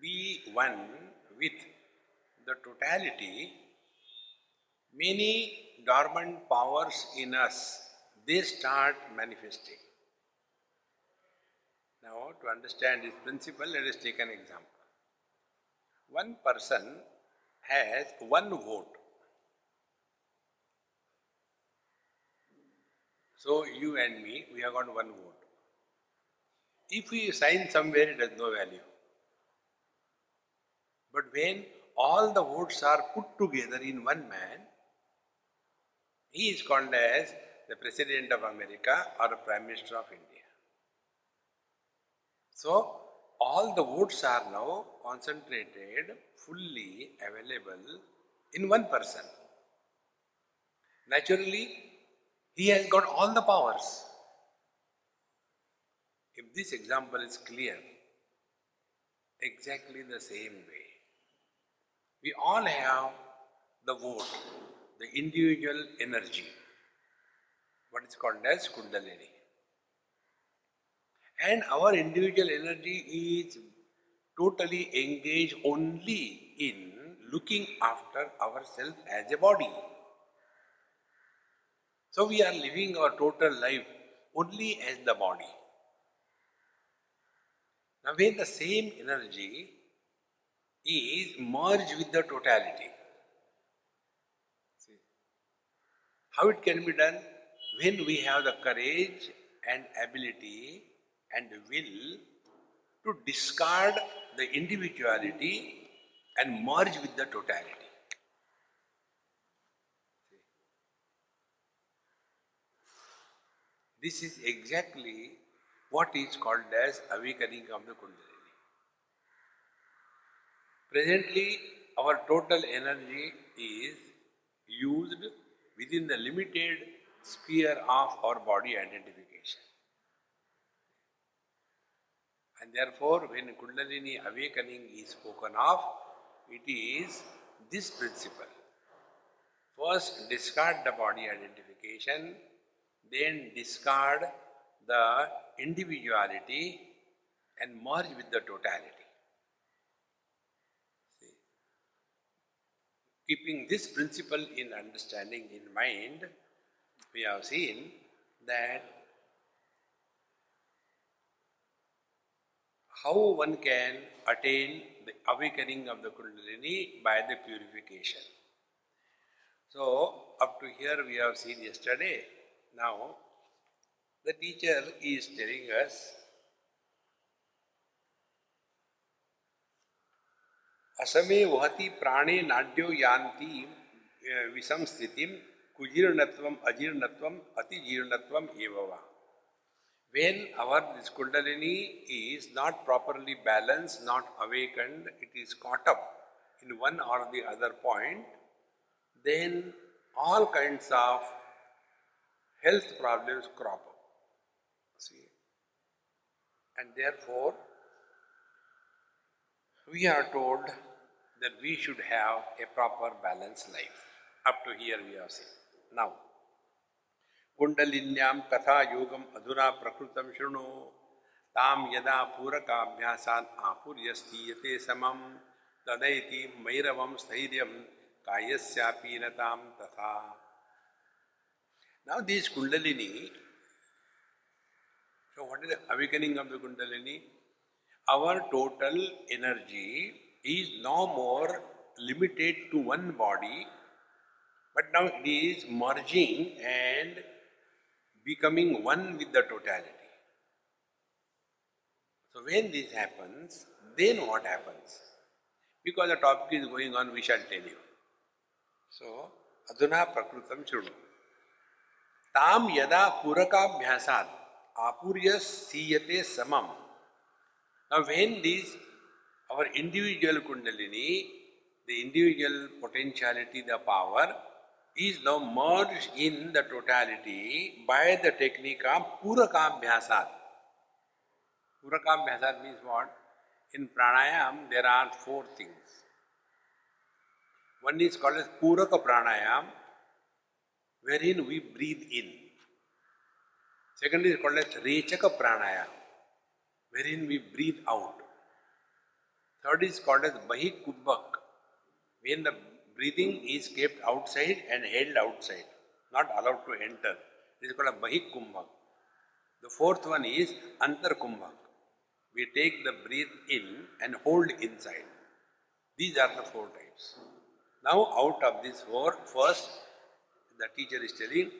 be one with the totality, many dormant powers in us, they start manifesting. Now, to understand this principle, let us take an example. One person has one vote. So, you and me, we have got one vote. If we sign somewhere, it has no value. But when all the votes are put together in one man, he is called as the President of America or the Prime Minister of India. So, all the votes are now concentrated, fully available in one person. Naturally, he has got all the powers. If this example is clear, exactly the same way, we all have the vote, the individual energy, what is called as Kundalini. And our individual energy is totally engaged only in looking after ourselves as a body. So we are living our total life only as the body. Now, when the same energy is merge with the totality, see, how it can be done? When we have the courage and ability and will to discard the individuality and merge with the totality. This is exactly what is called as awakening of the Kundalini. Presently, our total energy is used within the limited sphere of our body identification. And therefore, when Kundalini awakening is spoken of, it is this principle. First, discard the body identification, then discard the individuality and merge with the totality. See? Keeping this principle in understanding in mind, we have seen that how one can attain the awakening of the Kundalini by the purification. So, up to here we have seen yesterday. Now, the teacher is telling us असमे वहति प्राणे नाड्यो यान्ति विषम स्थिति कुजीर्णत्व अजीर्णत्व अतिजीर्णत्व एव when our this Kundalini is not properly balance not awakened it is caught up in one or the other point then all kinds of health problems crop and therefore we are told that we should have a proper balanced life. Up to here we have seen. Now, कुंडलिन्याम कथा योगम अधुना प्रकृतम शृणु ताम यदा पूरकाभ्यासात आहुर्यस्तीयते समम तदैति मैरवम स्थैर्यम कायस्यापि नताम तथा Now this kundalini, so what is the awakening of the kundalini? Our total energy is no more limited to one body, but now it is merging and becoming one with the totality. So when this happens, then what happens? Because the topic is going on, we shall tell you. So, prakrutam shrunu. Tam yada purakabhyasat apurya siyate samam. Now when this our individual kundalini, the individual potentiality, the power, is now merged in the totality by the technique of Purakabhyasat. Purakabhyasat means what? In pranayam, there are four things. One is called as Puraka pranayam, wherein we breathe in. Second is called as Rechaka pranayam, wherein we breathe out. Third is called as Bahikumbhak, when the breathing is kept outside and held outside, not allowed to enter. This is called a Bahikumbhak. The fourth one is Antarkumbhak. We take the breath in and hold inside. These are the four types. Now, out of this four, first, the teacher is telling,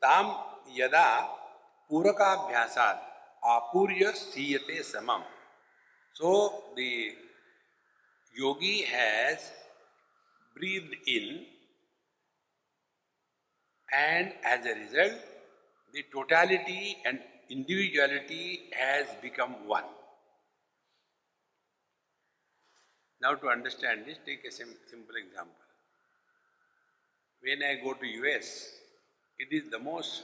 Tam yada purakabhyasad apurya sthiyate samam. So, the yogi has breathed in and as a result, the totality and individuality has become one. Now to understand this, take a sim- simple example. When I go to US, it is the most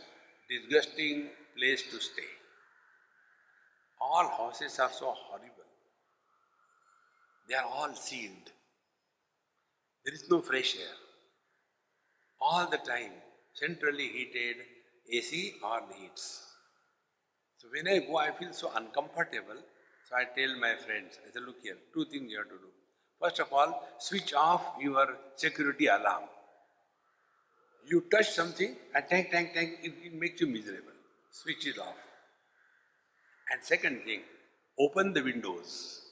disgusting place to stay. All houses are so horrible. They are all sealed. There is no fresh air. All the time, centrally heated AC the heats. So when I go, I feel so uncomfortable. So I tell my friends, I say, look here, two things you have to do. First of all, switch off your security alarm. You touch something and tank, tank, tang, it, it makes you miserable. Switch it off. And second thing, open the windows.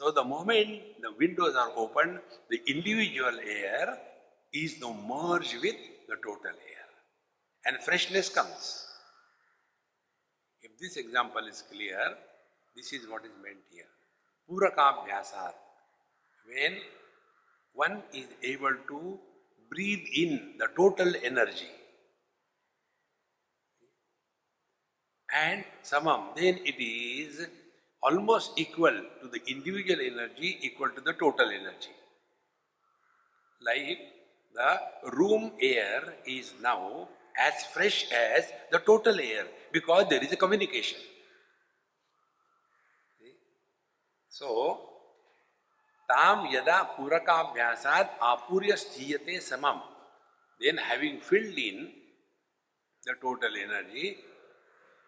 So the moment the windows are opened, the individual air is now merged with the total air. And freshness comes. If this example is clear, this is what is meant here. Purakabhyasat. When one is able to breathe in the total energy and samam, then it is almost equal to the individual energy equal to the total energy. Like the room air is now as fresh as the total air because there is a communication. So, tam yada purakabhyasad apurya sthiyate samam. Then having filled in the total energy,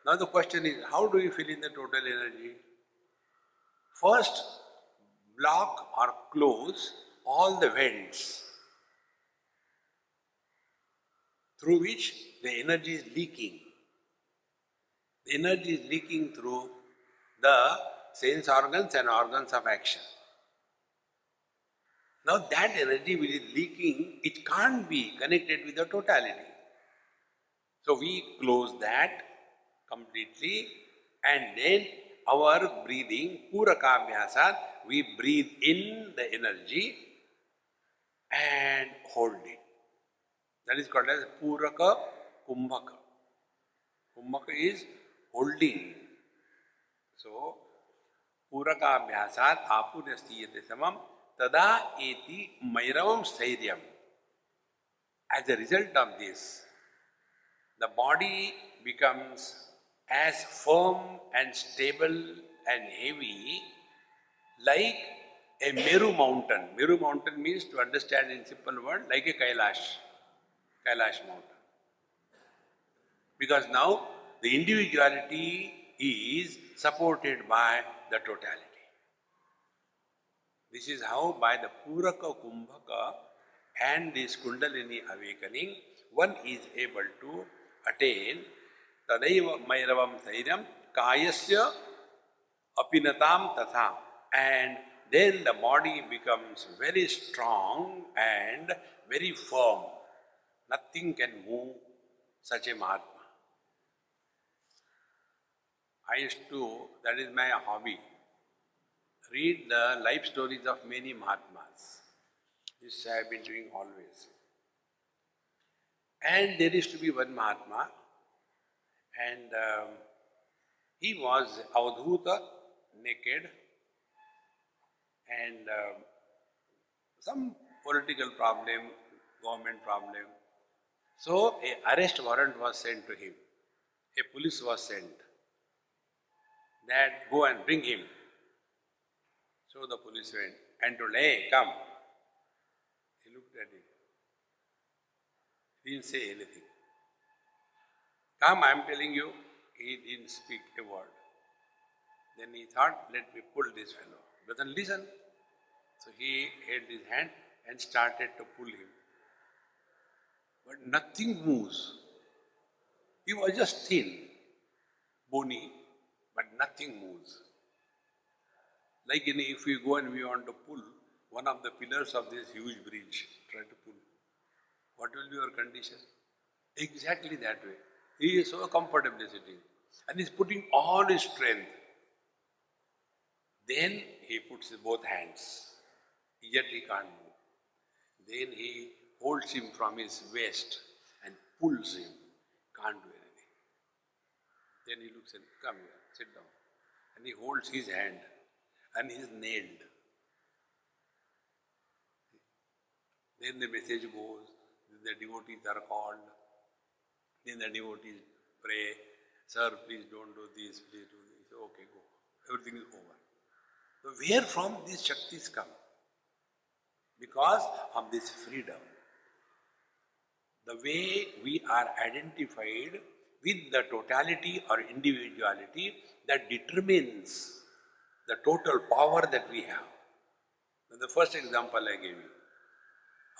now the question is, how do you fill in the total energy? First, block or close all the vents through which the energy is leaking. The energy is leaking through the sense organs and organs of action. Now that energy which is leaking, it can't be connected with the totality. So we close that completely and then our breathing, purakabhyasat, we breathe in the energy and hold it. That is called as puraka kumbhaka. Kumbhaka is holding. So, purakabhyasat apuryastiyate samam tada eti mairavam stairyam. As a result of this, the body becomes as firm and stable and heavy like a Meru mountain. Meru mountain means to understand in simple word like a Kailash. Kailash mountain. Because now the individuality is supported by the totality. This is how by the Puraka Kumbhaka and this Kundalini awakening, one is able to attain Tadaiva Mairavam Sairyam Kayasya Apinatam Tatha. And then the body becomes very strong and very firm. Nothing can move such a Mahatma. I used to, that is my hobby, read the life stories of many Mahatmas. This I have been doing always. And there used to be one Mahatma, and um, he was Avadhuta, naked, and uh, some political problem, government problem. So a arrest warrant was sent to him. A police was sent. That go and bring him. So the police went and told, hey, come. He looked at him. He didn't say anything. Come, I am telling you. He didn't speak a word. Then he thought, let me pull this fellow. Doesn't listen. So he held his hand and started to pull him. But nothing moves. He was just thin, bony, but nothing moves. Like in, if we go and we want to pull one of the pillars of this huge bridge, try to pull. What will be your condition? Exactly that way. He is so comfortably sitting and he's putting all his strength. Then he puts both hands, yet he can't move. Then he holds him from his waist and pulls him, can't do anything. Then he looks and come here, sit down. And he holds his hand and he is nailed. Then the message goes, the devotees are called, then the devotees pray, Sir, please don't do this, please do this. Okay, go. Everything is over. So where from these Shaktis come? Because of this freedom. The way we are identified with the totality or individuality that determines the total power that we have. The first example I gave you.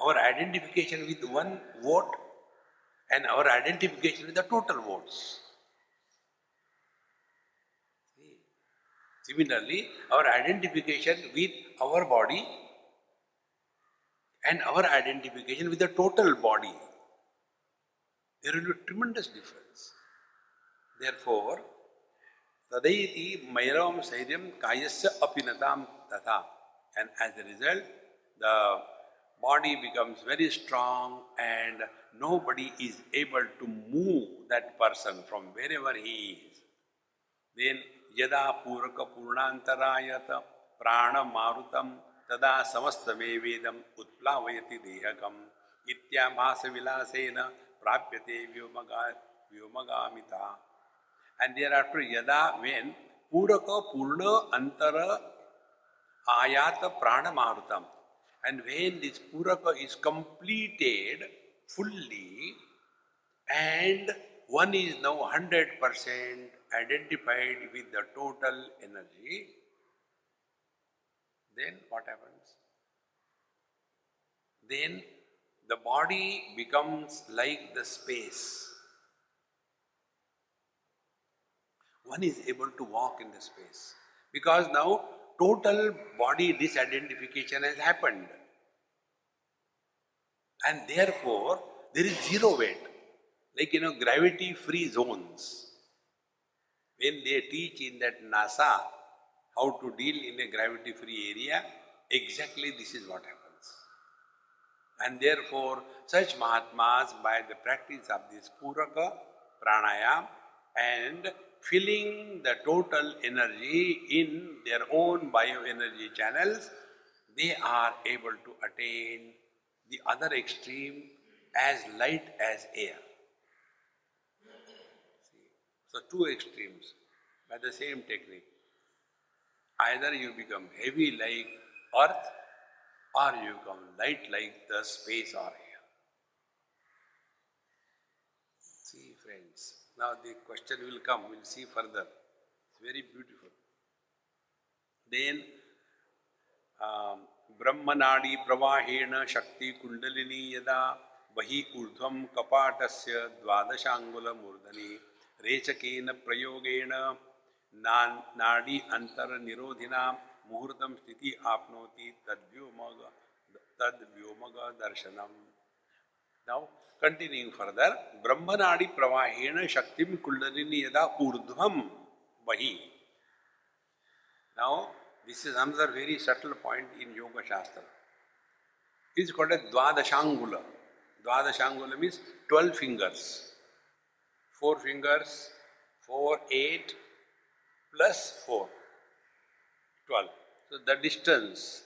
Our identification with one vote and our identification with the total votes. Similarly, our identification with our body and our identification with the total body, there will be tremendous difference. Therefore, Tadaiti Mairam Sairyam Kayasya Apinatam Tata. And as a result, the body becomes very strong and nobody is able to move that person from wherever he is. Then yada puraka purnantarayata prana marutam tada samastamevedam utplavayati dehakam ityabhasa vilasena prapyate vyomagamita. And thereafter yada when puraka purna antara ayata prana marutam. And when this puraka is completed, fully and one is now 100% identified with the total energy, then what happens? Then the body becomes like the space. One is able to walk in the space. Because now total body disidentification has happened. And therefore, there is zero weight. Like, you know, gravity free zones. When they teach in that NASA how to deal in a gravity free area, exactly this is what happens. And therefore, such Mahatmas, by the practice of this Puraka, Pranayam, and filling the total energy in their own bioenergy channels, they are able to attain the other extreme as light as air. So two extremes by the same technique. Either you become heavy like earth or you become light like the space or air. See friends, now the question will come, we'll see further. It's very beautiful. Then um, ब्रह्मनाड़ी प्रवाहेण शक्ति कुंडलिनी यदा बहि ऊर्ध्वं कपाटस्य द्वादशाङ्गुलमूर्धनि रेचकेन प्रयोगेण नाड़ी अंतर निरोधिना मुहूर्तम स्थिति आपनोति तद्व्योमग तद्व्योमग दर्शनम नाउ कंटिन्यूइंग फर्दर ब्रह्मनाड़ी प्रवाहेण शक्ति कुंडलिनी यदा ऊर्ध्वम वही This is another very subtle point in Yoga Shastra. It is called as Dvadashangula. Dvadashangula means 12 fingers. 4 fingers, 4, 8, plus 4, 12. So the distance,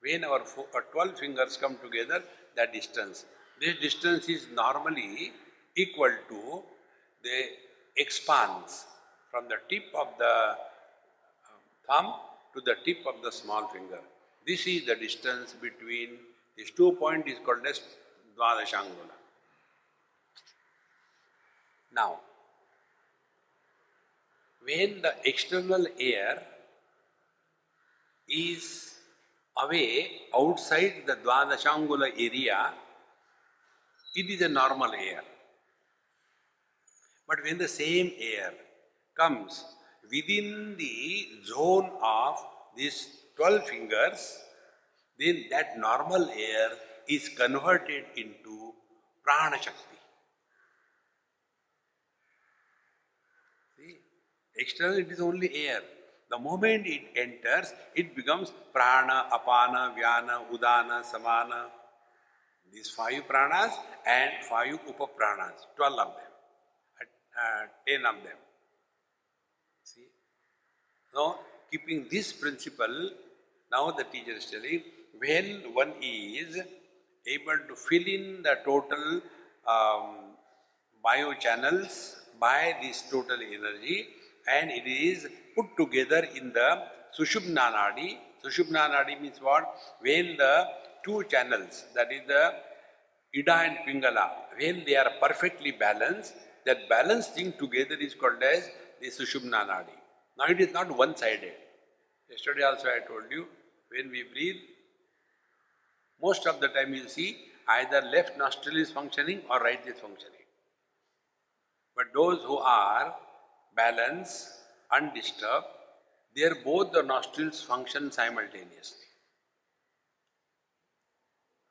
when our, four, our 12 fingers come together, that distance. This distance is normally equal to the expanse from the tip of the thumb to the tip of the small finger. This is the distance between these two points is called as Dvadashangula. Now, when the external air is away outside the Dvadashangula area, it is a normal air. But when the same air comes within the zone of these 12 fingers, then that normal air is converted into prana shakti. See, external it is only air. The moment it enters, it becomes prana, apana, vyana, udana, samana. These five pranas and five upapranas, twelve of them, uh, ten of them. Now, keeping this principle, now the teacher is telling, when one is able to fill in the total um, biochannels by this total energy and it is put together in the Sushumna Nadi. Sushumna Nadi means what? When the two channels, that is the Ida and Pingala, when they are perfectly balanced, that balanced thing together is called as the Sushumna Nadi. Now it is not one-sided. Yesterday also I told you, when we breathe, most of the time you see either left nostril is functioning or right is functioning. But those who are balanced, undisturbed, there both the nostrils function simultaneously.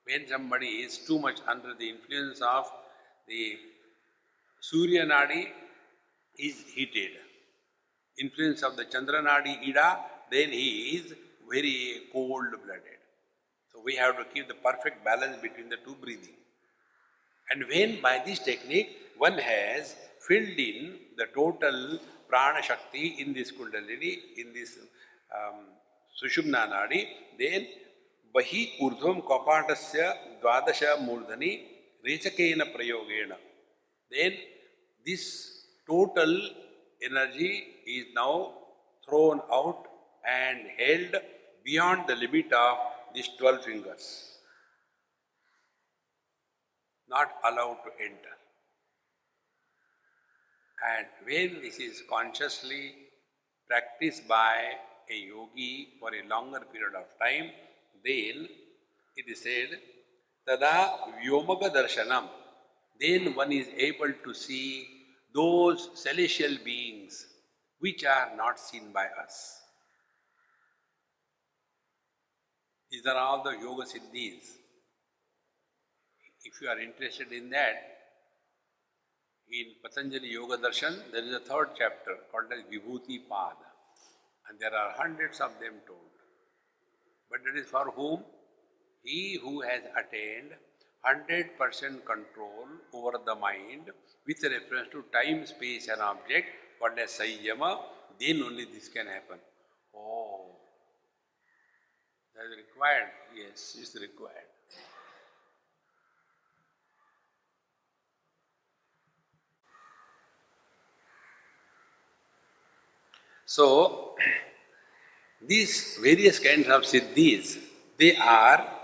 When somebody is too much under the influence of the Surya Nadi is heated. Influence of the Chandra Nadi Ida, then he is very cold-blooded. So we have to keep the perfect balance between the two breathing. And when by this technique one has filled in the total prana shakti in this kundalini, in this um, sushumna nadi, then bahi urdhvam kapatasya dvadasha murdhani rechakena prayogena. Then this total energy is now thrown out and held beyond the limit of these 12 fingers. Not allowed to enter. And when this is consciously practiced by a yogi for a longer period of time, then it is said, Tada Vyomaga Darshanam. Then one is able to see those celestial beings which are not seen by us. These are all the yoga siddhis. If you are interested in that, in Patanjali Yoga Darshan, there is a third chapter called as Vibhuti Pad, and there are hundreds of them told. But that is for whom? He who has attained 100% control over the mind with reference to time, space and object, called as Samyama, then only this can happen. Oh, that is required. Yes, it's required. So, these various kinds of siddhis, they are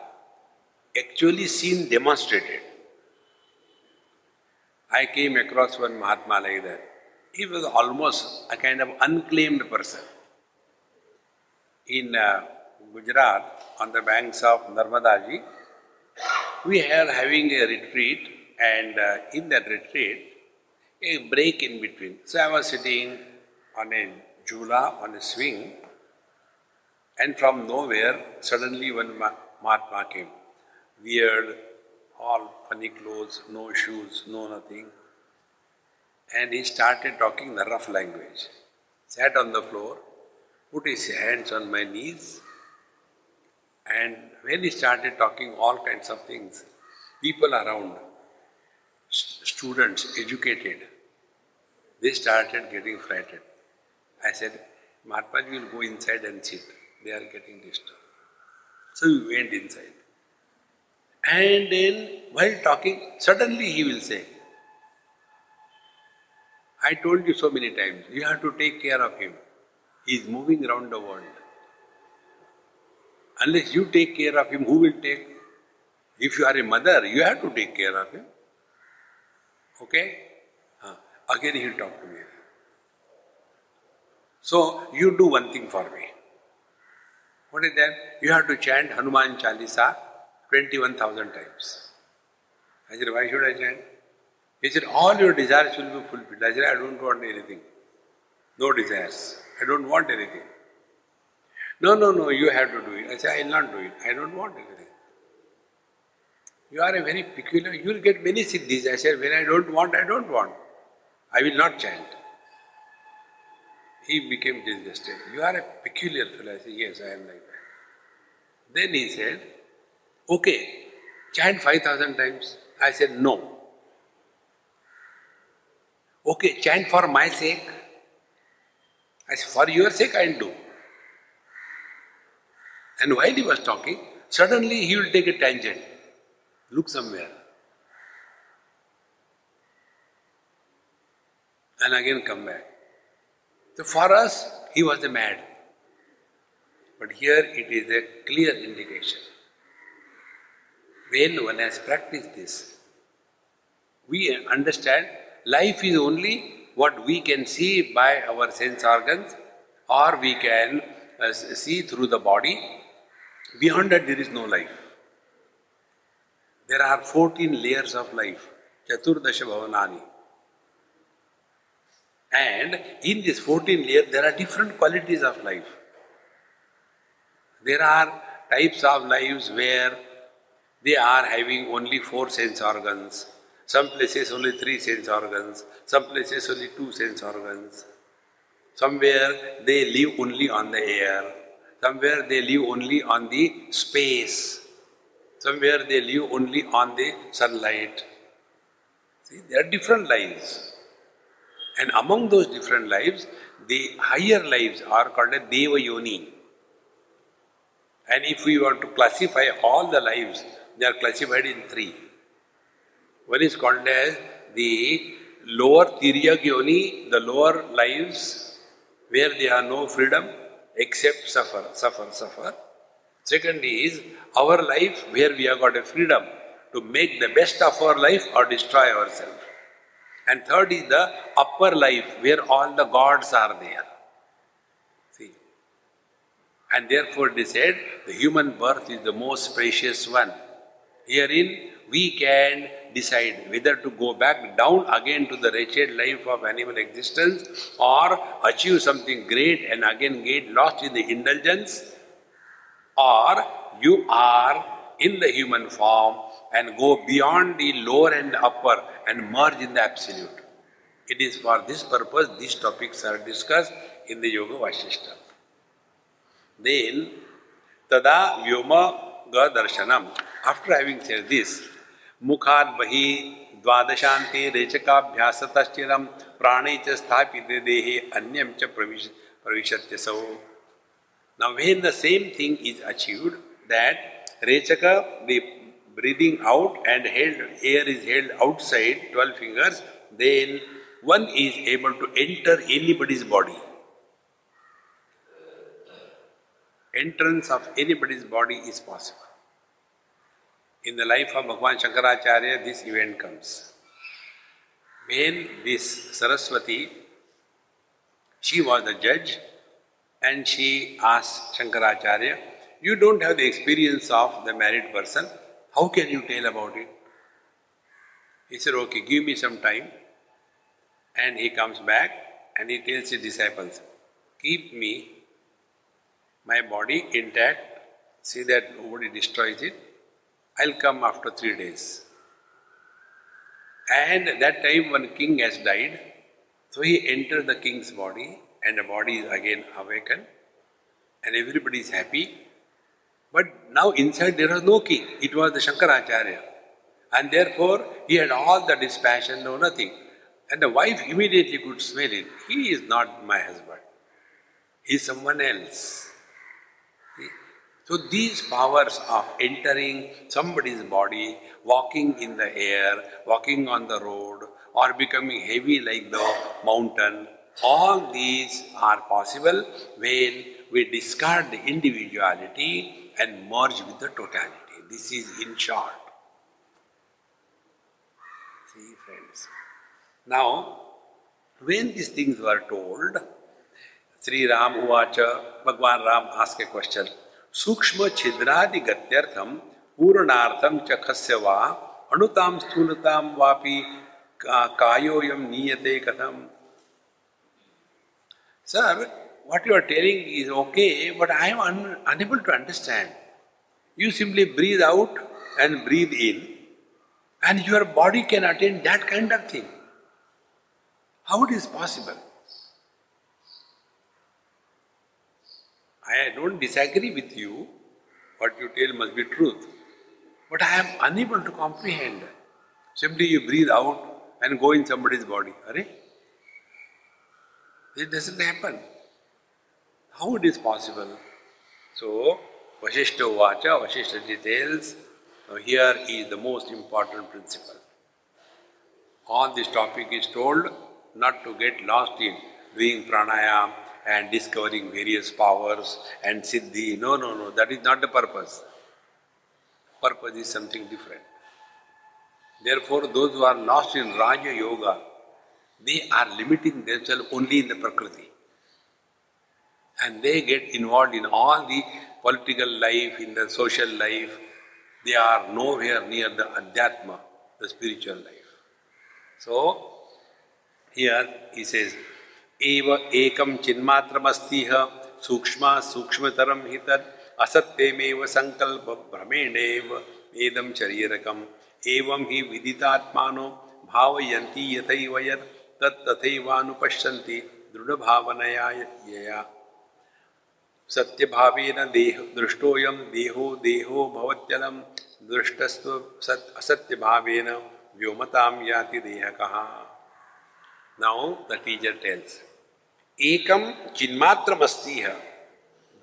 actually seen demonstrated. I came across one Mahatma like that. He was almost a kind of unclaimed person. In uh, Gujarat, on the banks of Narmada Ji, we are having a retreat, and uh, in that retreat, a break in between. So I was sitting on a jula, on a swing, and from nowhere, suddenly one Mahatma came. Weird, all funny clothes, no shoes, no nothing. And he started talking the rough language. Sat on the floor, put his hands on my knees, and when he started talking all kinds of things, people around, students, educated, they started getting frightened. I said, Mahatma will go inside and sit. they are getting disturbed. So we went inside. And then, while talking, suddenly he will say, I told you so many times, you have to take care of him. He is moving around the world. Unless you take care of him, who will take? If you are a mother, you have to take care of him. Okay? Again he will talk to me. So, you do one thing for me. What is that? You have to chant Hanuman Chalisa 21,000 times. I said, why should I chant? He said, all your desires will be fulfilled. I said, I don't want anything. No desires. I don't want anything. No, no, no, you have to do it. I said, I will not do it. I don't want anything. You are a very peculiar, you will get many siddhis. I said, when I don't want, I don't want. I will not chant. He became disgusted. You are a peculiar fellow. I said, yes, I am like that. Then he said, okay, chant 5000 times. I said, no. Okay, chant for my sake. I said, for your sake I'll do. And while he was talking, suddenly he will take a tangent, look somewhere. And again come back. So for us, he was a mad. But here it is a clear indication. When one has practiced this, we understand life is only what we can see by our sense organs or we can uh, see through the body Beyond that, there is no life. There are 14 layers of life, Chaturdasha Bhuvanani. And in this 14 layers, there are different qualities of life. There are types of lives where they are having only four sense organs, some places only three sense organs, some places only two sense organs. Somewhere they live only on the air, Somewhere they live only on the space. Somewhere they live only on the sunlight. See, there are different lives. And among those different lives, the higher lives are called a Deva Yoni. And if we want to classify all the lives, they are classified in three. One is called as the lower Tiryak Yoni, the lower lives, where there are no freedom, except suffer, suffer, suffer. Second is our life where we have got a freedom to make the best of our life or destroy ourselves. And third is the upper life where all the gods are there. See. And therefore they said the human birth is the most precious one. Herein we can decide whether to go back down again to the wretched life of animal existence or achieve something great and again get lost in the indulgence or you are in the human form and go beyond the lower and upper and merge in the absolute. It is for this purpose these topics are discussed in the Yoga Vashishta. Then, tada vyoma ga darshanam. After having said this मुखाद बहि द्वादशांति रेचकाभ्यास तस्चिरम प्राणे च स्थापित देहे अन्यम च प्रवेश प्रवेशत्य so now when the same thing is achieved that rechaka the breathing out and held air is held outside 12 fingers then one is able to enter anybody's body entrance of anybody's body is possible in the life of Bhagavan Shankaracharya, this event comes. When this Saraswati, she was the judge and she asked Shankaracharya, You don't have the experience of the married person, how can you tell about it? He said, Okay, give me some time. And he comes back and he tells his disciples, Keep me, my body intact, see that nobody destroys it, I'll come after three days. And that time when king has died, so he enters the king's body and the body is again awakened and everybody is happy. But now inside there was no king, it was the Shankaracharya. And therefore he had all the dispassion, no nothing. And the wife immediately could smell it. He is not my husband. He is someone else. So these powers of entering somebody's body, walking in the air, walking on the road, or becoming heavy like the mountain, all these are possible when we discard the individuality and merge with the totality. This is in short. See, friends. Now, when these things were told, Sri Ram Uvacha, Bhagwan Ram asked a question. Sukshma Chidradi Gatyartham Purnartham Chakhasya Va Anutam Sthulatam Vapi Kayoyam Niyate Katham Sir, what you are telling is okay, but I am un- unable to understand. You simply breathe out and breathe in, and your body can attain that kind of thing. How it is possible? I don't disagree with you, what you tell must be truth. But I am unable to comprehend. Simply you breathe out and go in somebody's body. Are? It doesn't happen. How it is possible? So, Vashishta Vacha, Vashishta details, now here is the most important principle. On this topic is told not to get lost in doing pranayam and discovering various powers and siddhi. No, no, no, that is not the purpose. Purpose is something different. Therefore, those who are lost in Raja Yoga, they are limiting themselves only in the Prakriti. And they get involved in all the political life, in the social life. They are nowhere near the Adhyatma, the spiritual life. So, here he says, एव एकम चिन्मात्रमस्तिह सूक्ष्म सूक्ष्मतरम ही तद असत्यमेव संकल्प भ्रमेणेव वेदम शरीरकम। एवं ही विदितात्मानो भावयन्ति यथैव यत् तत्तथैवानुपश्यन्ति दृढभावनया यया। सत्य भावेन देह दृष्टोऽयं देहो देहो भवत्यलम दृष्टस्तु सत् असत्यभावेन व्योमताम याति देह देहकः। Now the teacher tells. एकम चिन्मात्र अस्थि है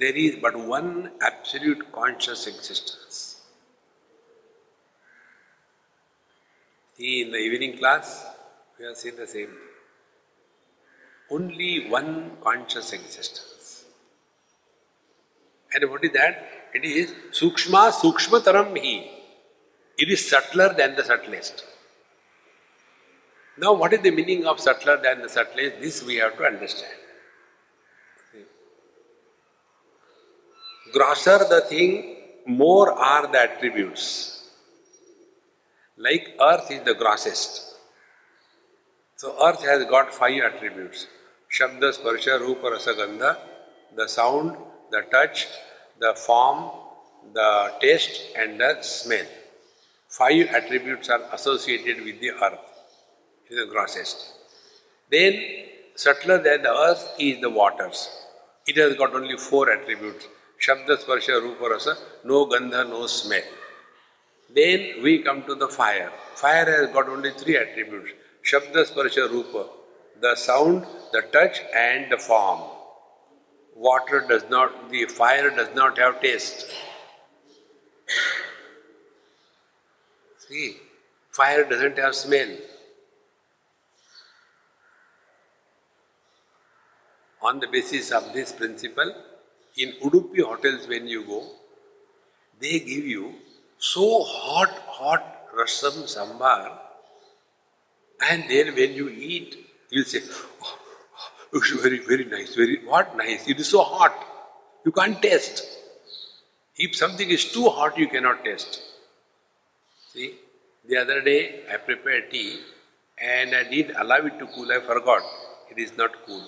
there is but one absolute conscious existence in the evening class we are seen the same only one conscious existence and what is that it is सूक्ष्म सूक्ष्मतरम ही it is subtler than the subtlest Now, what is the meaning of subtler than the subtlest? This we have to understand. Grosser the thing, more are the attributes. Like earth is the grossest. So, earth has got five attributes Shabda, Sparsha, Rupa, Rasagandha, the sound, the touch, the form, the taste, and the smell. Five attributes are associated with the earth is the grossest. Then, subtler than the earth is the waters. It has got only four attributes Shabda, Sparsha, no Gandha, no smell. Then we come to the fire. Fire has got only three attributes Shabda, Sparsha, the sound, the touch, and the form. Water does not, the fire does not have taste. See, fire doesn't have smell. On the basis of this principle, in Udupi hotels when you go, they give you so hot, hot rasam sambar, and then when you eat, you'll say, oh, oh, it's very, very nice, very, what nice, it is so hot, you can't taste. If something is too hot, you cannot taste. See, the other day I prepared tea and I did allow it to cool, I forgot, it is not cool.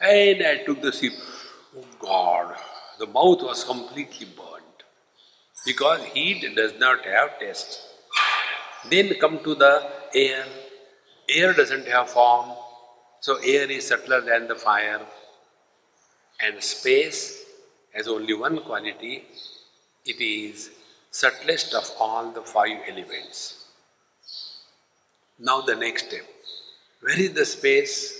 And I took the sip. Oh God, the mouth was completely burnt because heat does not have taste. Then come to the air. Air doesn't have form, so air is subtler than the fire. And space has only one quality it is subtlest of all the five elements. Now, the next step. Where is the space?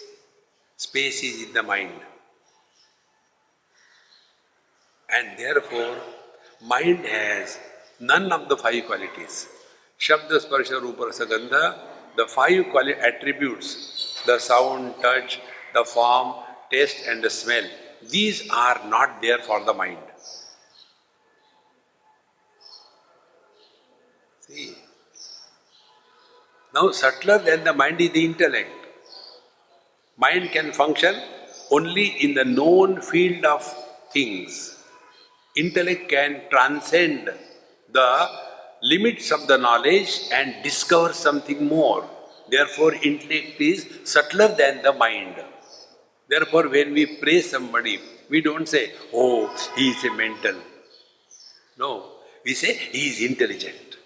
Space is in the mind. And therefore, Mind has none of the five qualities. Shabda, Sparsha, Rupa, Sagandha, the five quali- attributes, the sound, touch, the form, taste and the smell, these are not there for the mind. See. Now, subtler than the mind is the intellect. Mind can function only in the known field of things. Intellect can transcend the limits of the knowledge and discover something more. Therefore, intellect is subtler than the mind. Therefore, when we praise somebody, we don't say, oh, he is a mental. No, we say he is intelligent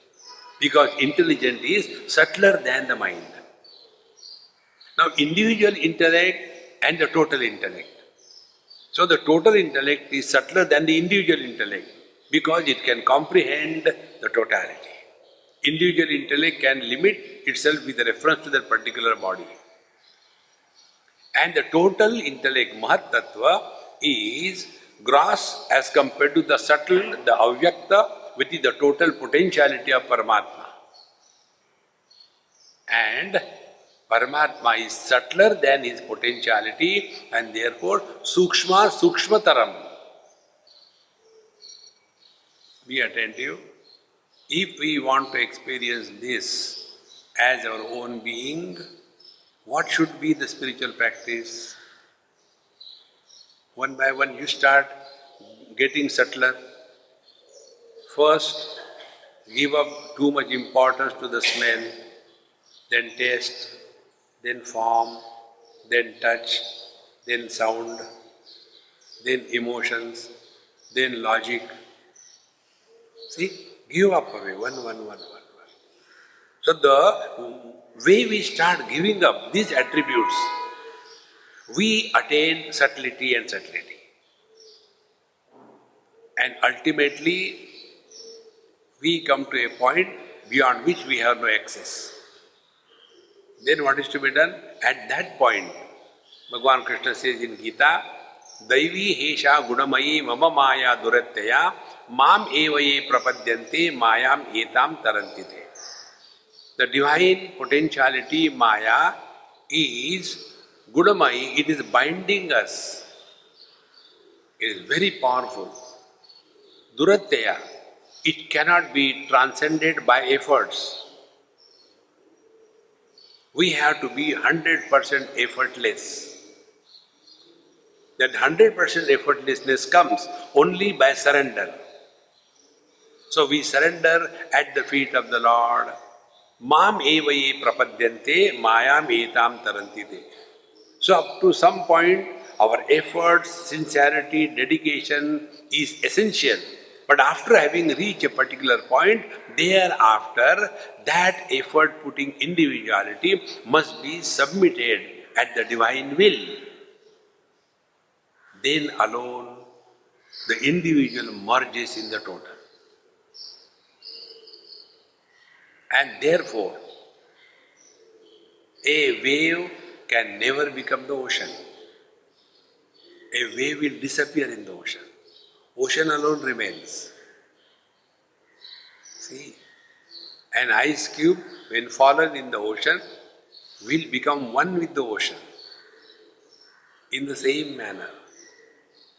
because intelligent is subtler than the mind. Now, individual intellect and the total intellect. So, the total intellect is subtler than the individual intellect because it can comprehend the totality. Individual intellect can limit itself with reference to that particular body. And the total intellect, Mahat Tattva, is gross as compared to the subtle, the Avyakta, which is the total potentiality of Paramatma. And Paramatma is subtler than his potentiality and therefore Sukshma Sukshmataram. Be attentive. If we want to experience this as our own being, what should be the spiritual practice? One by one, you start getting subtler. First, give up too much importance to the smell, then taste, then form, then touch, then sound, then emotions, then logic. See, give up away one, one, one, one, one. So the way we start giving up these attributes, we attain subtlety and subtlety. And ultimately, we come to a point beyond which we have no access. Then what is to be done? At that point, Bhagavan Krishna says in Gita, Daivi Hesha Gunamayi Mama Maya Duratyaya Mam Evaye Prapadyante Mayam Etam Tarantite. The divine potentiality Maya is Gunamayi, it is binding us. It is very powerful. Duratyaya, it cannot be transcended by efforts. We have to be 100% effortless. That 100% effortlessness comes only by surrender. So we surrender at the feet of the Lord. Prapadyante mayam etam tarantite. So up to some point, our efforts, sincerity, dedication is essential but after having reached a particular point, thereafter, that effort putting individuality must be submitted at the divine will. Then alone, the individual merges in the total. And therefore, a wave can never become the ocean. A wave will disappear in the ocean. Ocean alone remains. See, an ice cube, when fallen in the ocean, will become one with the ocean. In the same manner,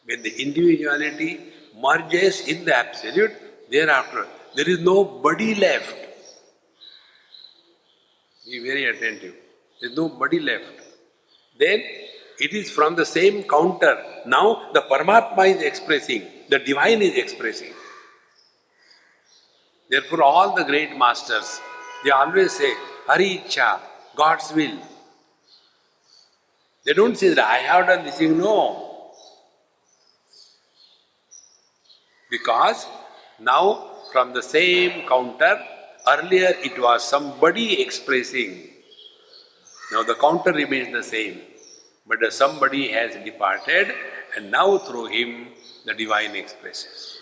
when the individuality merges in the absolute, thereafter there is no body left. Be very attentive. There is no body left. Then it is from the same counter. Now the Paramatma is expressing the divine is expressing. Therefore, all the great masters, they always say, Hari Icha, God's will. They don't say that I have done this thing, no. Because now, from the same counter, earlier it was somebody expressing. Now the counter remains the same, but somebody has departed, and now through him the divine expresses.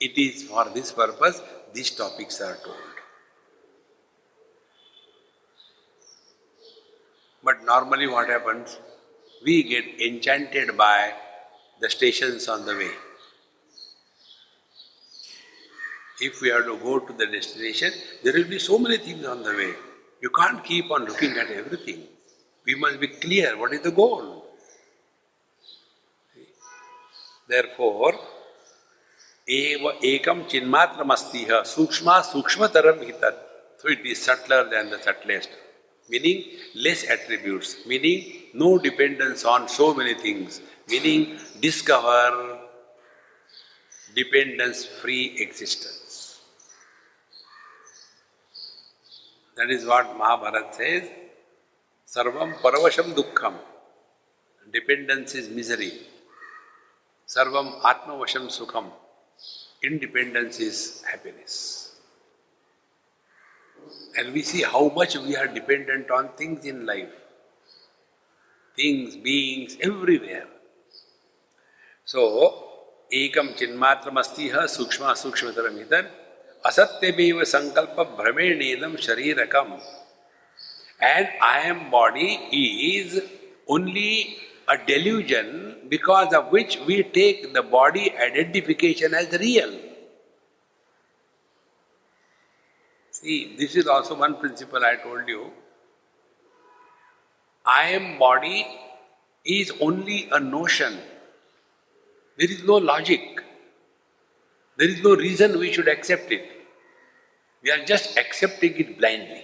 It is for this purpose these topics are told. But normally, what happens? We get enchanted by the stations on the way. If we are to go to the destination, there will be so many things on the way you can't keep on looking at everything. We must be clear what is the goal. Therefore, eva ekam chinmatramastiha sukshma sukshmataram hitat. So it is subtler than the subtlest. Meaning less attributes, meaning no dependence on so many things, meaning discover dependence free existence. That is what Mahabharata says Sarvam Paravasham Dukkham. Dependence is misery. Sarvam Atmavasham Sukham. Independence is happiness. And we see how much we are dependent on things in life things, beings, everywhere. So, ekam chinmatram astiha sukshma sukshmataram hitar असत्य बीव संकल्प भ्रमेण इदम शरीरकम। And I am body is only a delusion because of which we take the body identification as real see this is also one principle I told you I am body is only a notion there is no logic there is no reason we should accept it We are just accepting it blindly.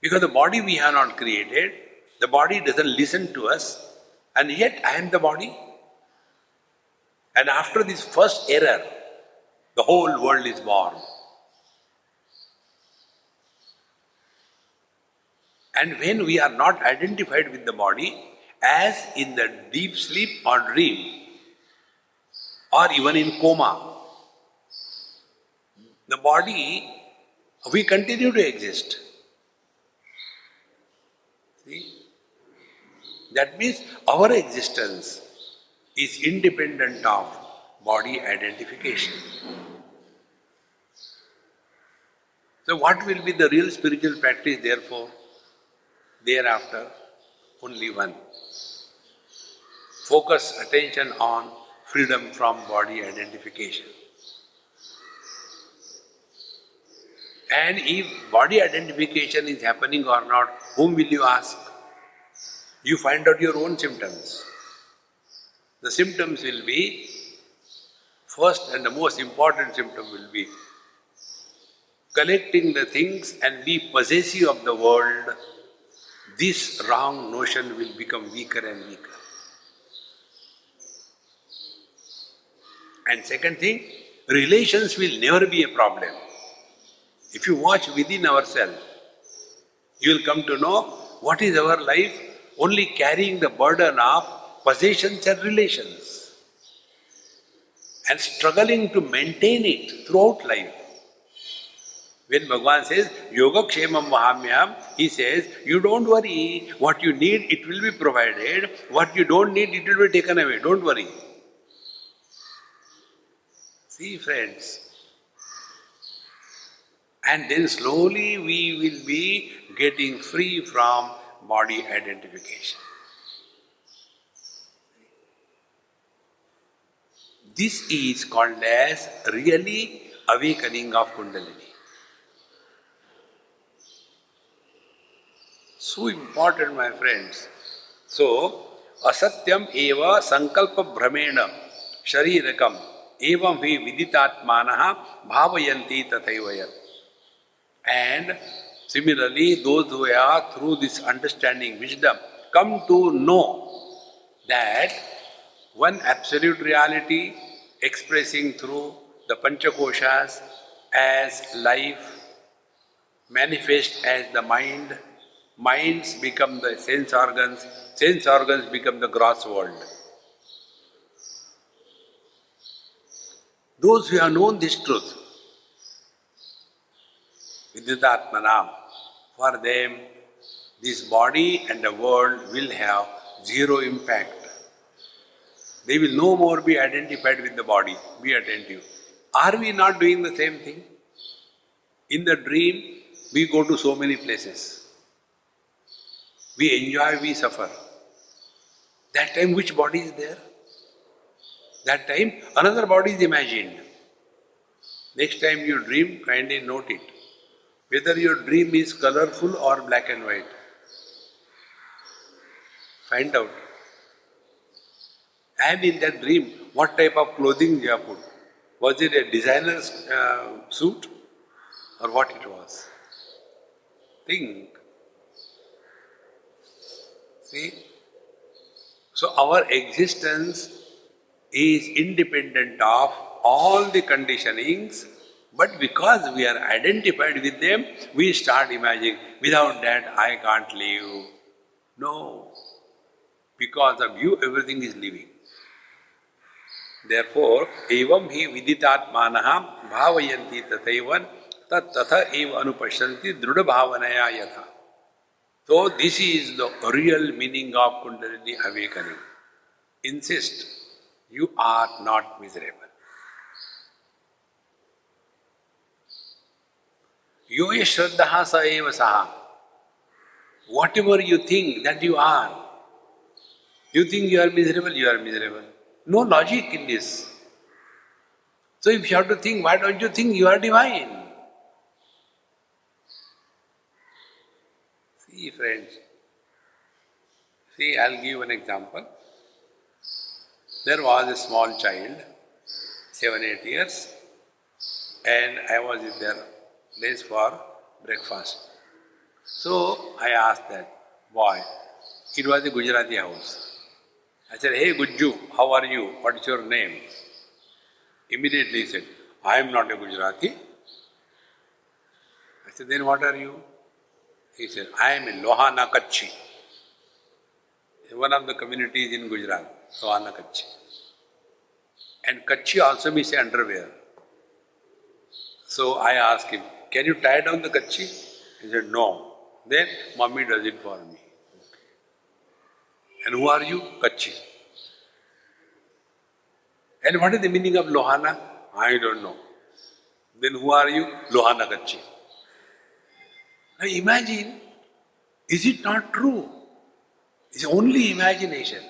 Because the body we have not created, the body doesn't listen to us, and yet I am the body. And after this first error, the whole world is born. And when we are not identified with the body, as in the deep sleep or dream, or even in coma, the body, we continue to exist. See? That means our existence is independent of body identification. So, what will be the real spiritual practice, therefore? Thereafter, only one. Focus attention on freedom from body identification. And if body identification is happening or not, whom will you ask? You find out your own symptoms. The symptoms will be first and the most important symptom will be collecting the things and be possessive of the world. This wrong notion will become weaker and weaker. And second thing, relations will never be a problem. If you watch within ourselves, you will come to know what is our life only carrying the burden of possessions and relations and struggling to maintain it throughout life. When Bhagavan says, Yoga Kshemam Vahamyam, he says, you don't worry, what you need, it will be provided, what you don't need, it will be taken away, don't worry. See, friends, and then slowly we will be getting free from body identification. This is called as really awakening of Kundalini. So important, my friends. So, asatyam eva sankalpa brahmena sharirakam evam vi viditatmanaha bhavayanti tathayvayat. And similarly, those who are through this understanding wisdom come to know that one absolute reality expressing through the Panchakoshas as life, manifest as the mind, minds become the sense organs, sense organs become the gross world. Those who have known this truth Vidyatatmanam. For them, this body and the world will have zero impact. They will no more be identified with the body. Be attentive. Are we not doing the same thing? In the dream, we go to so many places. We enjoy, we suffer. That time, which body is there? That time, another body is imagined. Next time you dream, kindly note it. Whether your dream is colorful or black and white. Find out. And in that dream, what type of clothing you have put? Was it a designer's uh, suit or what it was? Think. See? So our existence is independent of all the conditionings, but because we are identified with them, we start imagining, without that I can't live. No. Because of you, everything is living. Therefore, evam hi viditatmanah bhavayanti tataivan tat tatha eva anupashyanti druda bhavanaya yatha. So this is the real meaning of Kundalini awakening. Insist, you are not miserable. Yoye shraddha sa eva. Whatever you think that you are, you think you are miserable, you are miserable. No logic in this. So if you have to think, why don't you think you are divine? See, friends. See, I'll give an example. There was a small child, seven, eight years, and I was in their place for breakfast. So I asked that boy, it was a Gujarati house. I said, Hey Gujju, how are you? What's your name? Immediately he said, I am not a Gujarati. I said, Then what are you? He said, I am a Lohana Kachhi. One of the communities in Gujarat, Lohana Kachhi. And Kachhi also means underwear. So I asked him, Can you tie down the Kachhi? He said, No. Then mommy does it for me. And who are you? Kachhi. And what is the meaning of Lohana? I don't know. Then who are you? Lohana Kachhi. Now imagine, is it not true? It's only imagination.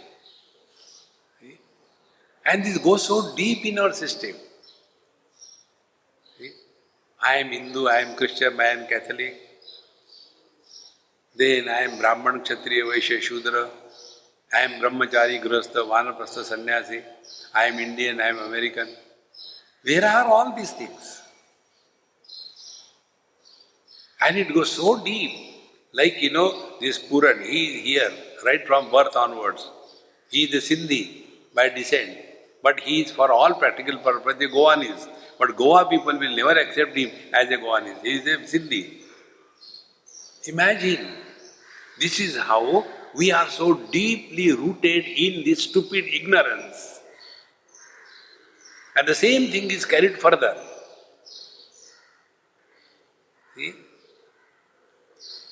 And this goes so deep in our system. I am Hindu, I am Christian, I am Catholic. Then I am Brahman, Kshatriya, Vaishya, Shudra. I am Brahmachari, Grahastha, Vanaprastha, Sannyasi. I am Indian, I am American. Where are all these things? And it goes so deep. Like, you know, this Puran, he is here, right from birth onwards. He is a Sindhi by descent. But he is for all practical purpose the Goanis. But Goa people will never accept him as a Goanese. He is a Sindhi. Imagine, this is how we are so deeply rooted in this stupid ignorance. And the same thing is carried further. See?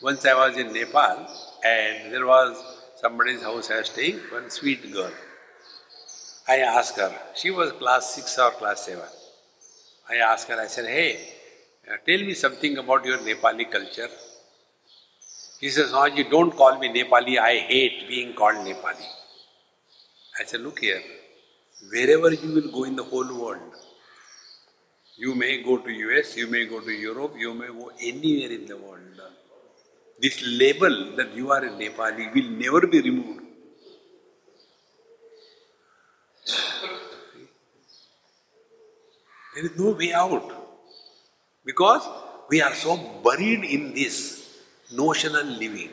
Once I was in Nepal and there was somebody's house I was staying, one sweet girl. I asked her, she was class 6 or class 7. I asked her, I said, hey, uh, tell me something about your Nepali culture. He says, you don't call me Nepali, I hate being called Nepali. I said, look here, wherever you will go in the whole world, you may go to US, you may go to Europe, you may go anywhere in the world. This label that you are a Nepali will never be removed. There is no way out. Because we are so buried in this notional living.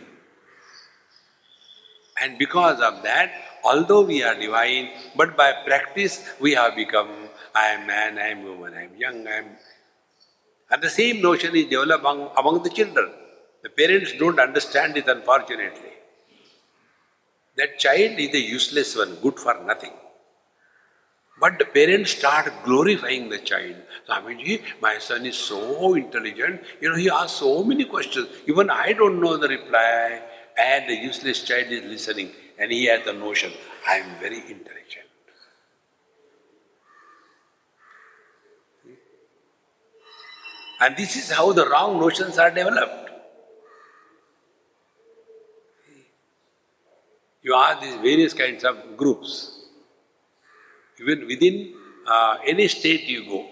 And because of that, although we are divine, but by practice we have become I am man, I am woman, I am young, I am. And the same notion is developed among, among the children. The parents don't understand it, unfortunately. That child is a useless one, good for nothing. But the parents start glorifying the child. Swamiji, my son is so intelligent. You know, he asks so many questions. Even I don't know the reply. And the useless child is listening. And he has the notion, I am very intelligent. And this is how the wrong notions are developed. You are these various kinds of groups. Even within uh, any state you go,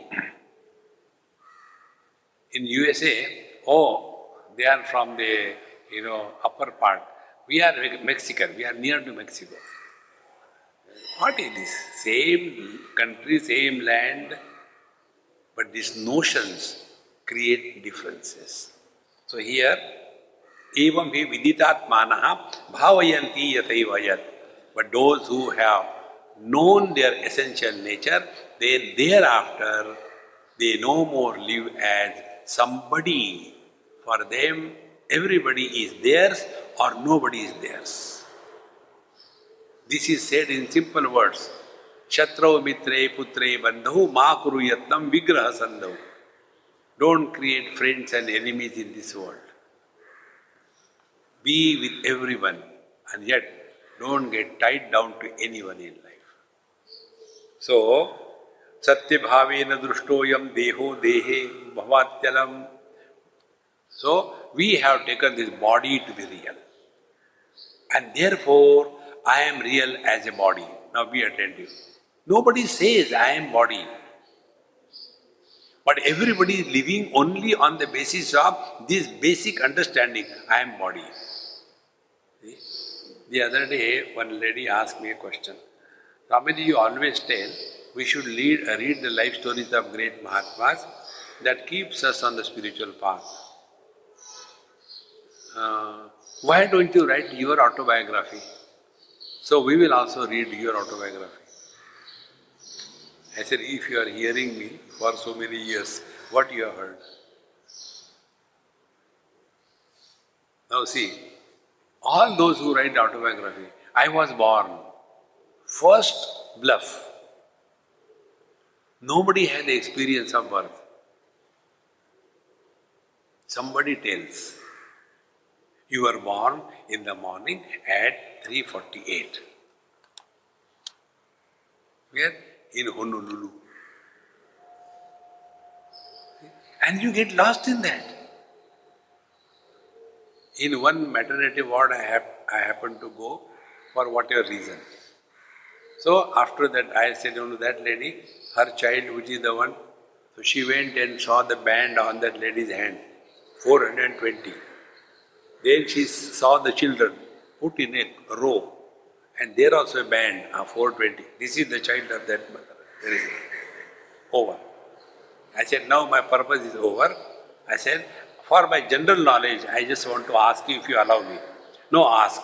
in USA, oh, they are from the you know upper part. We are Mexican. We are near to Mexico. What is this? Same country, same land, but these notions create differences. So here, evam hi viditatmanaha bhavayanti yathaiva But those who have known their essential nature, then thereafter they no more live as somebody. For them, everybody is theirs or nobody is theirs. This is said in simple words. Shatrau mitre putre bandhu ma kuru yatnam vigraha sandhu. Don't create friends and enemies in this world. Be with everyone and yet don't get tied down to anyone life. So सत्य भाव दृष्टो यम देहो देहे भवात्यलम so we have taken this body to be real and therefore I am real as a body now be you nobody says I am body but everybody is living only on the basis of this basic understanding I am body the other day one lady ask me a question Swamiji, you always tell we should lead, uh, read the life stories of great Mahatmas that keeps us on the spiritual path. Uh, why don't you write your autobiography? So we will also read your autobiography. I said, if you are hearing me for so many years, what you have heard? Now see, all those who write autobiography, I was born. First bluff. Nobody had the experience of birth. Somebody tells. You were born in the morning at 3.48. Where? In Honolulu. And you get lost in that. In one maternity ward I, have, I happened to go for whatever reason. So after that I said you know, that lady, her child which is the one, so she went and saw the band on that lady's hand, 420. Then she saw the children put in a row, and there also a band uh, of 420. This is the child of that mother. There is over. I said, now my purpose is over. I said, for my general knowledge, I just want to ask you if you allow me. No, ask.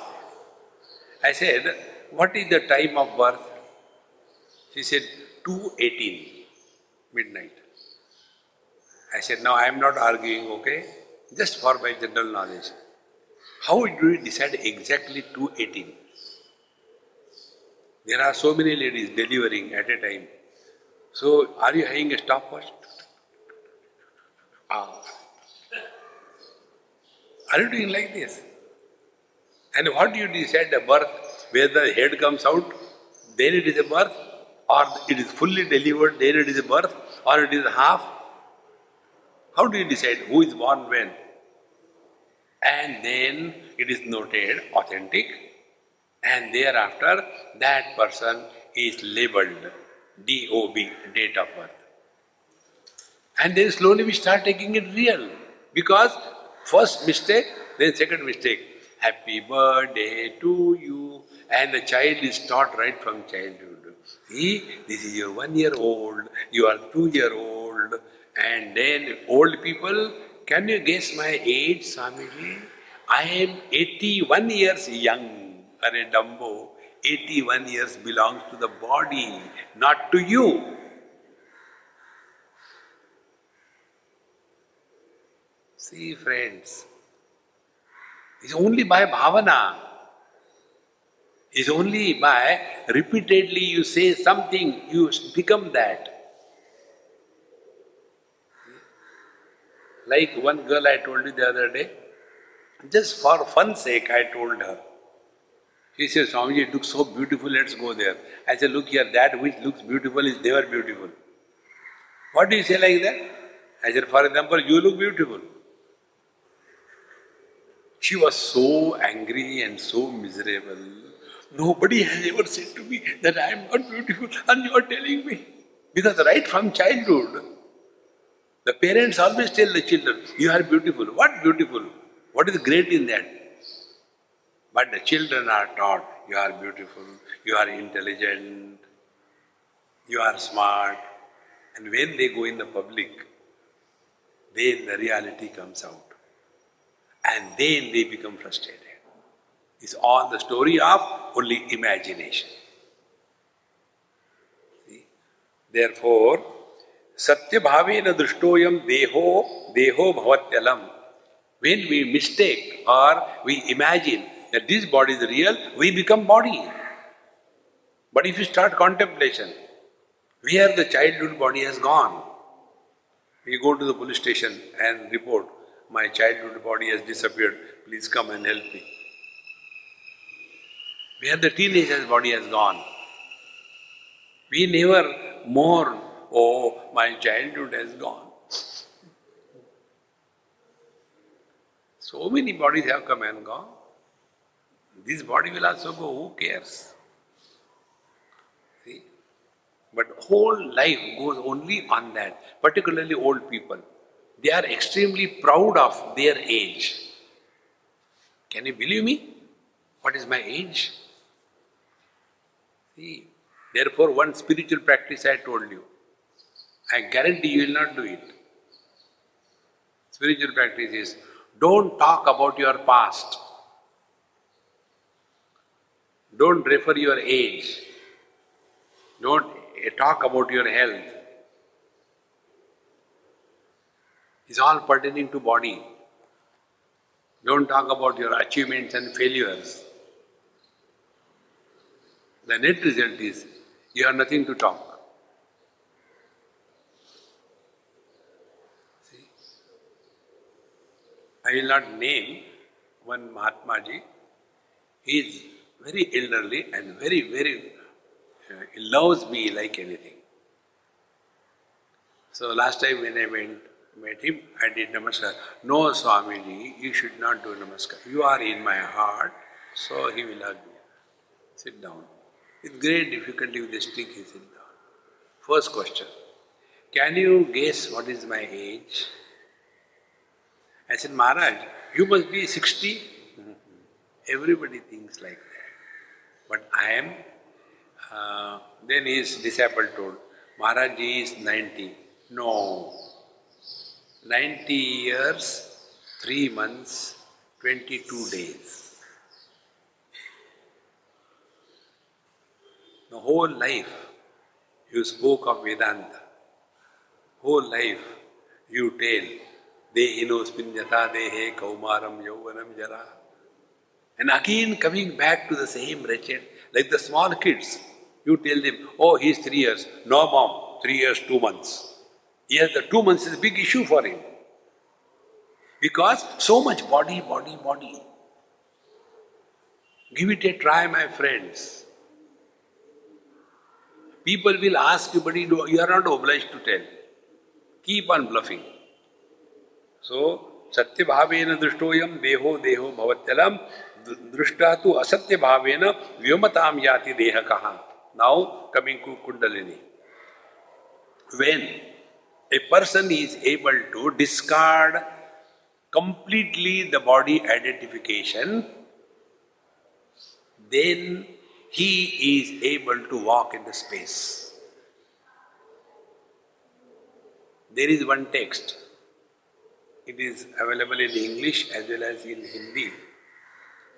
I said, what is the time of birth? She said, 2.18, midnight. I said, now I am not arguing, okay? Just for my general knowledge. How do you decide exactly 218? There are so many ladies delivering at a time. So, are you having a stopwatch? Ah. Are you doing like this? And what do you decide the birth? Whether the head comes out, then it is a birth, or it is fully delivered, then it is a birth, or it is half? How do you decide who is born when? and then it is noted authentic and thereafter that person is labeled DOB, date of birth. And then slowly we start taking it real because first mistake, then second mistake. Happy birthday to you. And the child is taught right from childhood. See, this is your one year old, you are two year old, and then old people can you guess my age, Swamiji? I am 81 years young, a Dumbo. 81 years belongs to the body, not to you. See, friends, it's only by bhavana. It's only by repeatedly you say something, you become that. Like one girl I told you the other day, just for fun sake I told her. She said, Swamiji, it looks so beautiful, let's go there. I said, look here, that which looks beautiful is never beautiful. What do you say like that? I said, for example, you look beautiful. She was so angry and so miserable. Nobody has ever said to me that I am not beautiful and you are telling me. Because right from childhood, The parents always tell the children, You are beautiful. What beautiful? What is great in that? But the children are taught, You are beautiful, you are intelligent, you are smart. And when they go in the public, then the reality comes out. And then they become frustrated. It's all the story of only imagination. See? Therefore, Satya bhavena drushtoyam deho deho bhavatyalam. When we mistake or we imagine that this body is real, we become body. But if you start contemplation, where the childhood body has gone, we go to the police station and report, my childhood body has disappeared, please come and help me. Where the teenager's body has gone. We never mourn, oh, my childhood has gone. So many bodies have come and gone. This body will also go, who cares? See? But whole life goes only on that, particularly old people. They are extremely proud of their age. Can you believe me? What is my age? See, therefore, one spiritual practice I told you. I guarantee you will not do it. Spiritual practice is don't talk about your past. Don't refer your age. Don't eh, talk about your health. It's all pertaining to body. Don't talk about your achievements and failures. The net result is you have nothing to talk. See? I will not name one Mahatma ji. He is very elderly and very, very, uh, he loves me like anything. So last time when I went, met him, I did namaskar. No, Swamiji, you should not do namaskar. You are in my heart, so he will hug me. Sit down. With great difficulty with the stick, sit down. First question Can you guess what is my age? I said, Maharaj, you must be 60. Everybody thinks like that. But I am. Uh, then his disciple told, Maharaj is 90. No. 90 years, 3 months, 22 days. The whole life you spoke of Vedanta. Whole life you tell, Dehinosminyata dehe kaumaram yauvanam jara. And again coming back to the same wretched, like the small kids, you tell them, oh, he's three years. No, mom, three years, two months. Yes, the two months is a big issue for him. Because so much body, body, body. Give it a try, my friends. People will ask you, but you are not obliged to tell. Keep on bluffing. So, सत्य भावेन दृष्टोयम देहो देहो भवत्यलम दृष्टा तो असत्य भावेन व्योमताम याति देह कहा now coming to Kundalini when a person is able to discard completely the body identification then he is able to walk in the space there is one text it is available in English as well as in Hindi.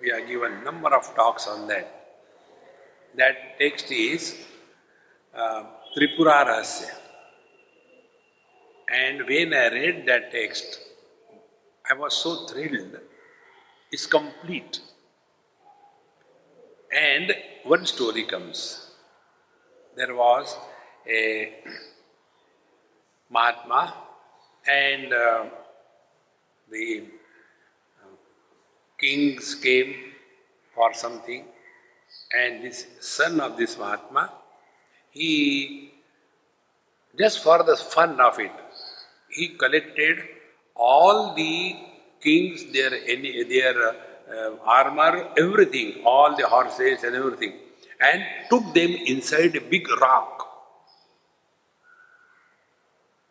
We have given number of talks on that. That text is uh, Tripura Rahasya. And when I read that text, I was so thrilled. It's complete. And one story comes. There was a Mahatma and uh, the uh, kings came for something, and this son of this Mahatma, he, just for the fun of it, he collected all the kings, their, their uh, armor, everything, all the horses and everything, and took them inside a big rock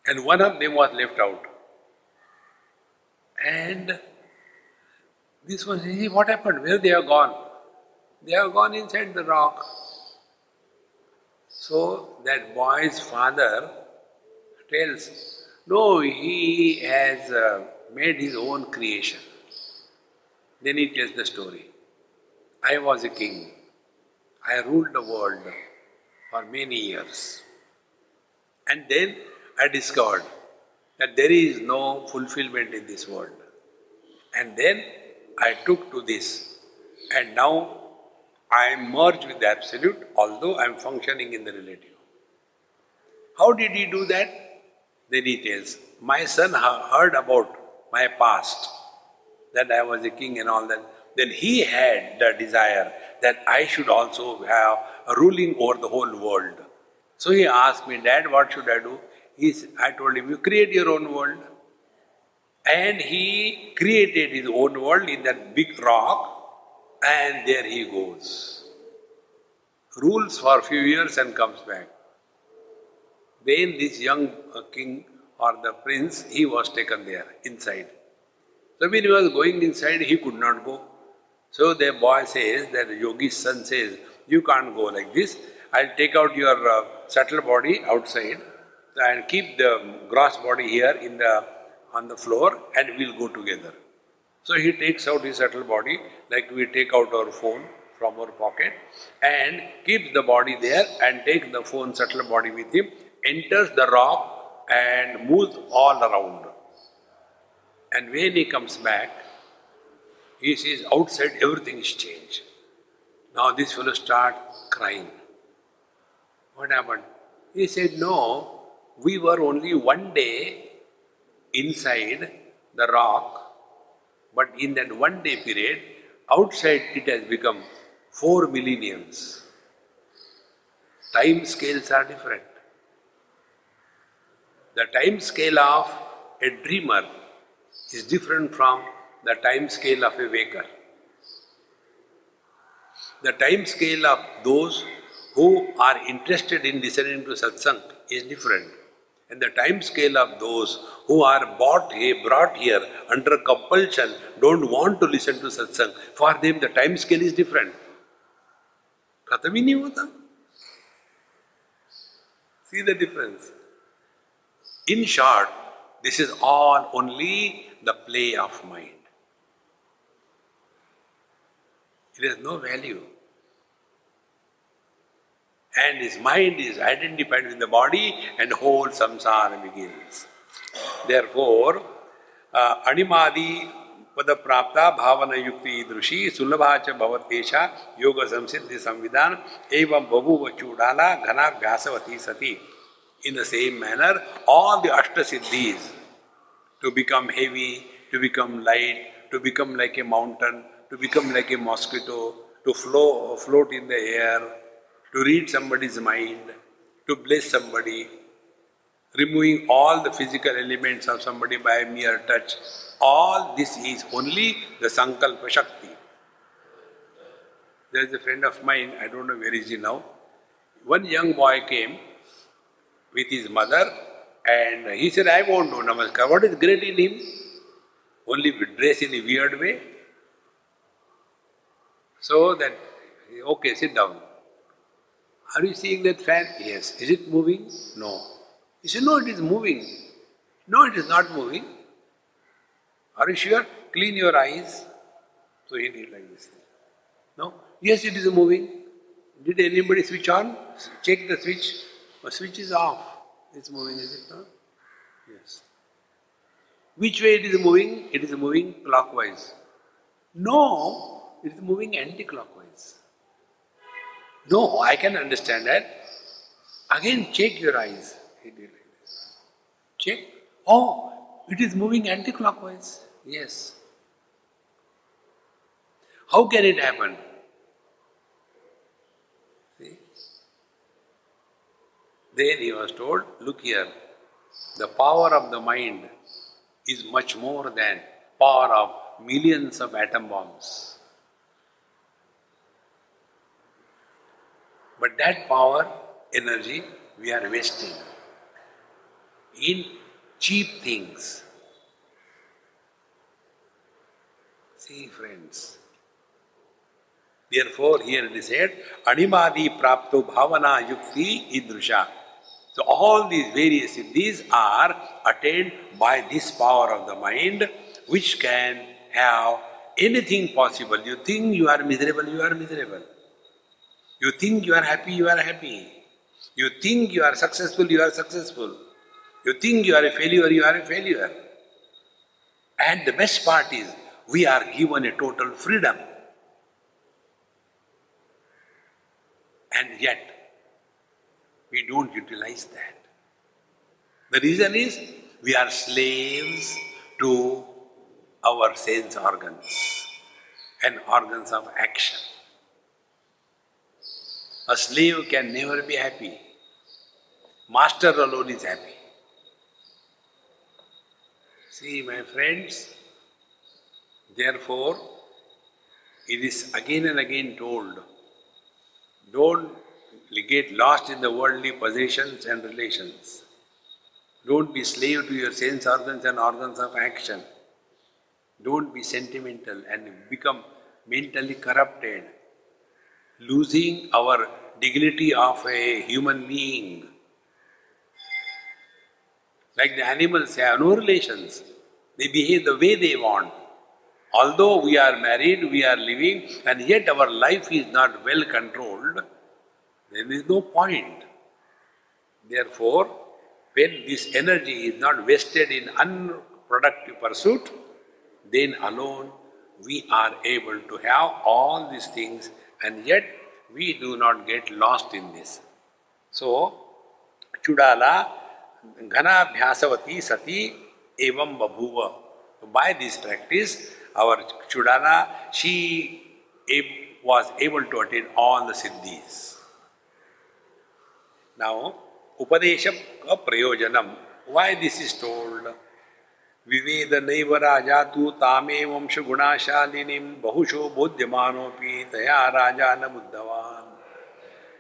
and one of them was left out. And this one says, What happened? Where they are gone? They have gone inside the rock. So that boy's father tells, No, he has uh, made his own creation. Then he tells the story. I was a king. I ruled the world for many years. And then I discovered that there is no fulfillment in this world. And then I took to this. And now I am merged with the Absolute, although I am functioning in the relative. How did he do that? Then he tells, My son heard about my past, that I was a king and all that. Then he had the desire that I should also have a ruling over the whole world. So he asked me, Dad, what should I do? He's, I told him, You create your own world. And he created his own world in that big rock, and there he goes. Rules for a few years and comes back. Then this young king or the prince, he was taken there, inside. So when he was going inside, he could not go. So the boy says, that yogi's son says, you can't go like this. I'll take out your uh, subtle body outside and keep the gross body here in the on the floor and we'll go together. So he takes out his subtle body like we take out our phone from our pocket and keeps the body there and takes the phone subtle body with him, enters the rock and moves all around. And when he comes back, he sees outside everything is changed. Now this fellow starts crying. What happened? He said, No, we were only one day inside the rock, but in that one day period, outside it has become four millenniums. Time scales are different. The time scale of a dreamer is different from the time scale of a waker. The time scale of those who are interested in listening to satsang is different and the time scale of those who are bought here, brought here under compulsion, don't want to listen to satsang, for them the time scale is different. खत्म ही नहीं होता See the difference. In short, this is all only the play of mind. It has no value and his mind is identified with the body and whole samsara begins. Therefore, uh, animadi पद प्राप्ता भावना युक्ति दृषि सुलभा च भवतेशा योग संसिद्धि संविधान एवं बभुव चूडाला घना व्यासवती सती in the same manner all the ashta siddhis to become heavy to become light to become like a mountain to become like a mosquito to flow, float in the air to read somebody's mind, to bless somebody, removing all the physical elements of somebody by mere touch. All this is only the Sankalpa Shakti. There is a friend of mine, I don't know where is he now. One young boy came with his mother and he said, I won't do Namaskar. What is great in him? Only dress in a weird way. So that, okay, sit down. Are you seeing that fan? Yes. Is it moving? No. He said, No, it is moving. No, it is not moving. Are you sure? Clean your eyes. So he did like this. No? Yes, it is moving. Did anybody switch on? Check the switch. The switch is off. It's moving, is it not? Yes. Which way it is moving? It is moving clockwise. No, it is moving anti-clockwise. No, I can understand that. Again, check your eyes. Check. Oh, it is moving anti-clockwise. Yes. How can it happen? See? Then he was told, look here, the power of the mind is much more than power of millions of atom bombs. But that power, energy, we are wasting. in cheap things. See, friends. Therefore, here it is said, Animadi prapto bhavana yukti idrusha. So all these various these are attained by this power of the mind which can have anything possible. You think you are miserable, you are miserable. You think you are happy, you are happy. You think you are successful, you are successful. You think you are a failure, you are a failure. And the best part is, we are given a total freedom. And yet, we don't utilize that. The reason is, we are slaves to our sense organs and organs of action. A slave can never be happy. Master alone is happy. See, my friends, therefore, it is again and again told don't get lost in the worldly possessions and relations. Don't be slave to your sense organs and organs of action. Don't be sentimental and become mentally corrupted, losing our dignity of a human being. Like the animals have no relations. They behave the way they want. Although we are married, we are living, and yet our life is not well controlled, there is no point. Therefore, when this energy is not wasted in unproductive pursuit, then alone we are able to have all these things and yet we do not get lost in this. So, Chudala Ghanabhyasavati Sati Evam Babhuva. By this practice, our Chudala, she was able to attain all the siddhis. Now, Upadesha Prayojanam. Why this is told? विवेद नैव राजा तु तामे वंश गुणाशालिनी बहुशो बोध्यमानोपि तया राजा न बुद्धवान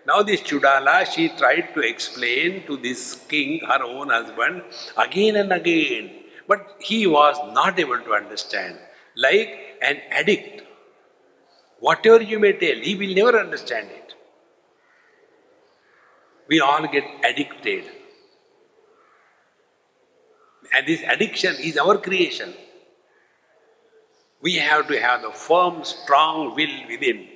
Now this Chudala, she tried to explain to this king, her own husband, again and again. But he was not able to understand. Like an addict. Whatever you may tell, he will never understand it. We all get addicted. And this addiction is our creation. We have to have the firm, strong will within.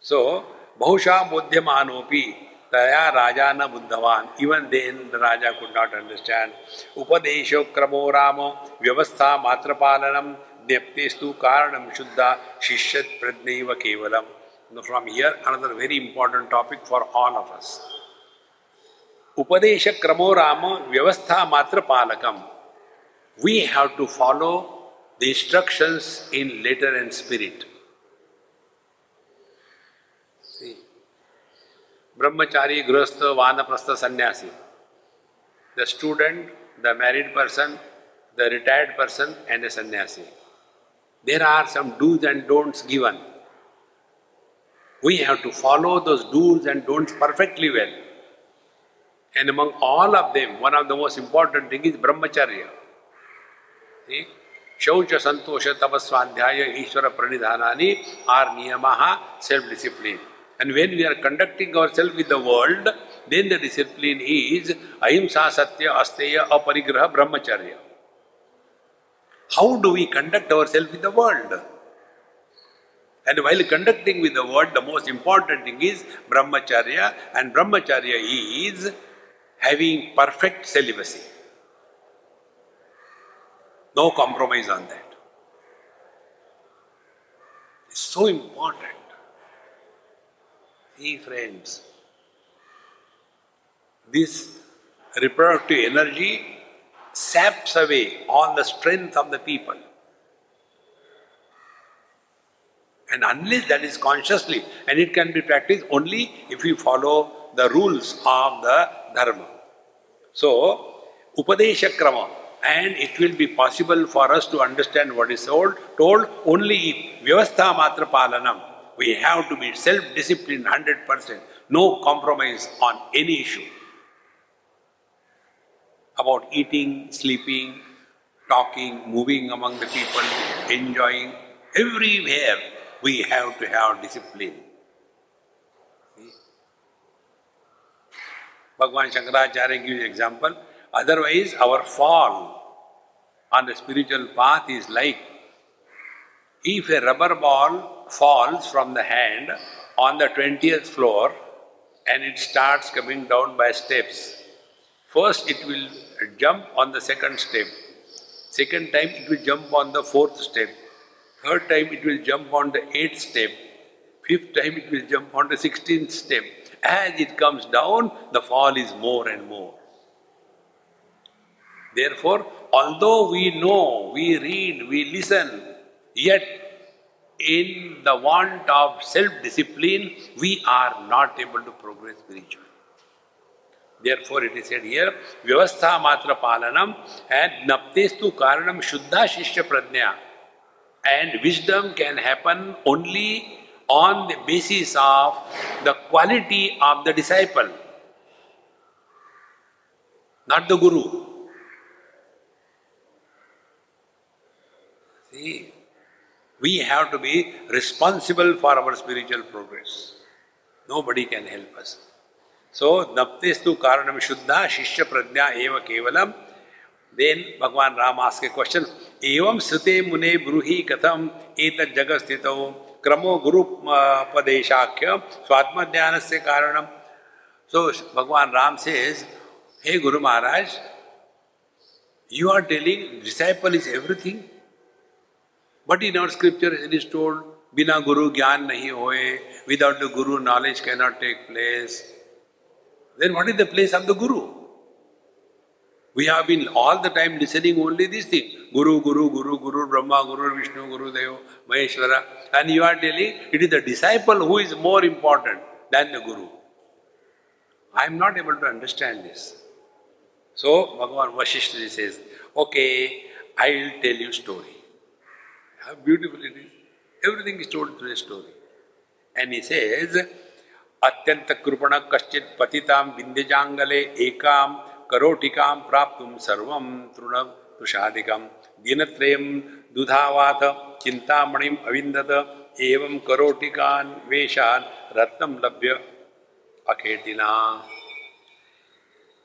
So, Bahusha Buddhyamanopi, Taya Raja na Buddhavan. Even then the Raja could not understand. Upadesho Kramo Ramo, Vyavastha Matrapalanam, Deptestu Karanam Shuddha, Shishyat Pradneva Kevalam. From here, another very important topic for all of us. उपदेश क्रमो राम व्यवस्था मात्र पालकम। We have to follow the instruction in letter and spirit brahmachari, grihastha, vanaprastha, sanyasi the student the married person the retired person and a sanyasi. There are some dos and don'ts given we have to follow those dos and don'ts perfectly well And among all of them, one of the most important thing is brahmacharya. See? Shaucha, Santosha, Tapaswadhyaya, Ishvara Pranidhanani are niyamaha, self-discipline. And when we are conducting ourselves with the world, then the discipline is ahimsa, satya, asteya, aparigraha, brahmacharya. How do we conduct ourselves with the world? And while conducting with the world, the most important thing is brahmacharya, and brahmacharya is having perfect celibacy. No compromise on that. It's so important. See, friends, this reproductive energy saps away all the strength of the people. And unless that is consciously, and it can be practiced only if we follow the rules of the Dharma. So, Upadesha Krama, and it will be possible for us to understand what is told, told only if Vyavastha Matra Palanam. We have to be self disciplined 100%, no compromise on any issue. about eating, sleeping, talking, moving among the people, enjoying. Everywhere we have to have discipline. Bhagavan Shankaracharya gives example. Otherwise, our fall on the spiritual path is like if a rubber ball falls from the hand on the 20th floor and it starts coming down by steps, first it will jump on the second step, second time it will jump on the fourth step, third time it will jump on the eighth step, fifth time it will jump on the sixteenth step. As it comes down, the fall is more and more. Therefore, although we know, we read, we listen, Yet, in the want of self discipline, we are not able to progress spiritually. Therefore, it is said here, Vyavastha Matra Palanam and Naptestu Karanam Shuddha Shishya Pradnya. And wisdom can happen only on the basis of the quality of the disciple, not the guru. See, we have to be responsible for our spiritual progress. Nobody can help us. So, Naptestu Karanam Shuddha Shishya Pradnya Eva Kevalam. Then Bhagavan Ram asks a question. Evam Srite Mune Bruhi Katham Eta Jagastito Kramo Guru Padeshakya Swatmadhyanasya Karanam. So, Bhagavan Ram says, Hey Guru Maharaj, you are telling disciple is everything. But in our scripture it is told, Bina Guru Gyan nahi hoye, without the Guru knowledge cannot take place. Then what is the place of the Guru? We have been all the time listening only this thing Guru, Guru, Guru, Guru, Brahma, Guru, Vishnu, Guru, Deva, Maheshwara. And you are telling it is the disciple who is more important than the Guru. I am not able to understand this. So Bhagavan Vashishta says, Okay, I will tell you story. How beautiful it is. Everything is told through a story. And he says, अत्यंत कृपण कश्चित पतिताम विंध्यजांगले एकाम करोटिकां प्राप्त सर्व तृण तुषादिकं। दिनत्रयं दुधावात चिन्तामणिम् अविन्दत, एवं करोटिकान् वेषान् रत्नं लभ्य अखेटिना।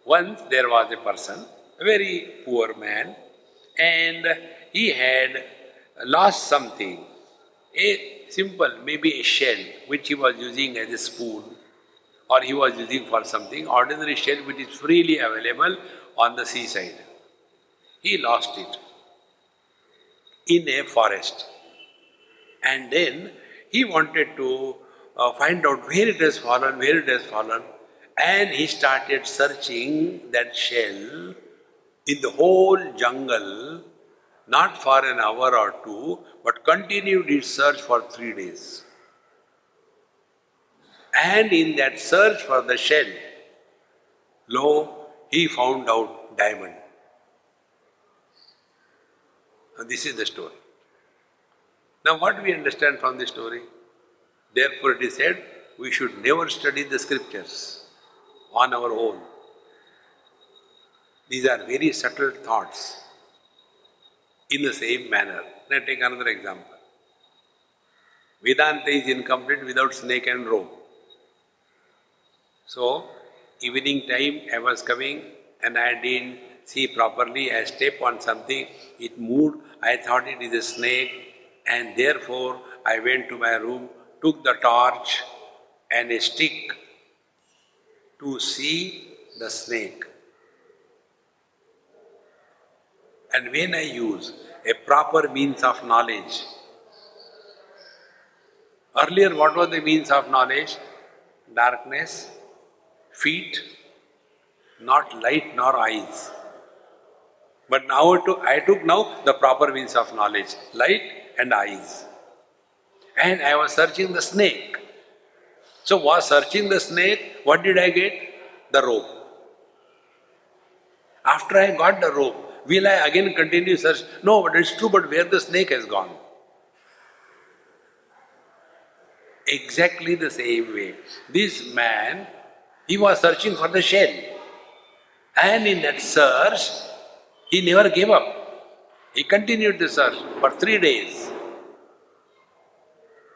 Once there was a person a very poor man and he had lost something a simple may be a shell which he was using as a spoon or he was using for something, ordinary shell which is freely available on the seaside. He lost it in a forest. And then he wanted to uh, find out where it has fallen, where it has fallen, and he started searching that shell in the whole jungle not for an hour or two, but continued his search for three days. And in that search for the shell, lo, he found out diamond. Now, this is the story. Now, what we understand from this story? Therefore, it is said we should never study the scriptures on our own. These are very subtle thoughts in the same manner. Let me take another example. Vedanta is incomplete without snake and rope. So, evening time I was coming and I didn't see properly. I stepped on something, it moved. I thought it is a snake, and therefore I went to my room, took the torch and a stick to see the snake. And when I use a proper means of knowledge, earlier what was the means of knowledge? Darkness, feet, not light nor eyes. But now I took now the proper means of knowledge, light and eyes. And I was searching the snake. So was searching the snake, what did I get? The rope. After I got the rope, Will I again continue search? No, but it's true, but where the snake has gone? Exactly the same way. This man, he was searching for the shell. And in that search, he never gave up. He continued the search for three days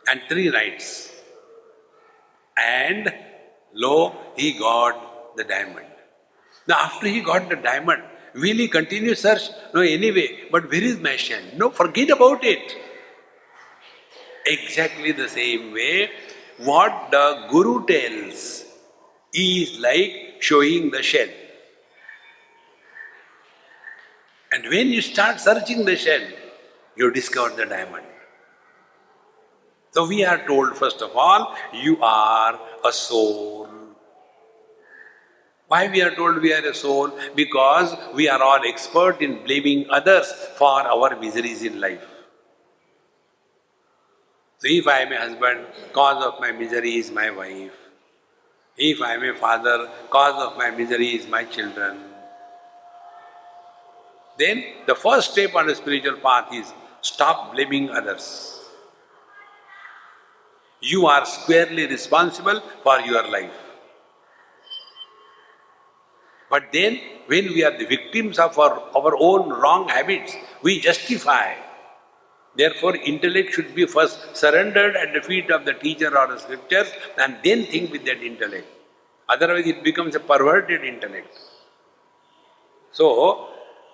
and three nights. And lo, he got the diamond. Now, after he got the diamond, will he continue search? No, anyway. But where is my shell? No, forget about it. Exactly the same way, what the Guru tells is like showing the shell. And when you start searching the shell, you discover the diamond. So we are told, first of all, you are a soul. Why we are told we are a soul? Because we are all expert in blaming others for our miseries in life. So if I am a husband, cause of my misery is my wife. If I am a father, cause of my misery is my children. Then the first step on the spiritual path is stop blaming others. You are squarely responsible for your life. But then, when we are the victims of our, our own wrong habits, we justify. Therefore, intellect should be first surrendered at the feet of the teacher or the scriptures and then think with that intellect. Otherwise, it becomes a perverted intellect. So,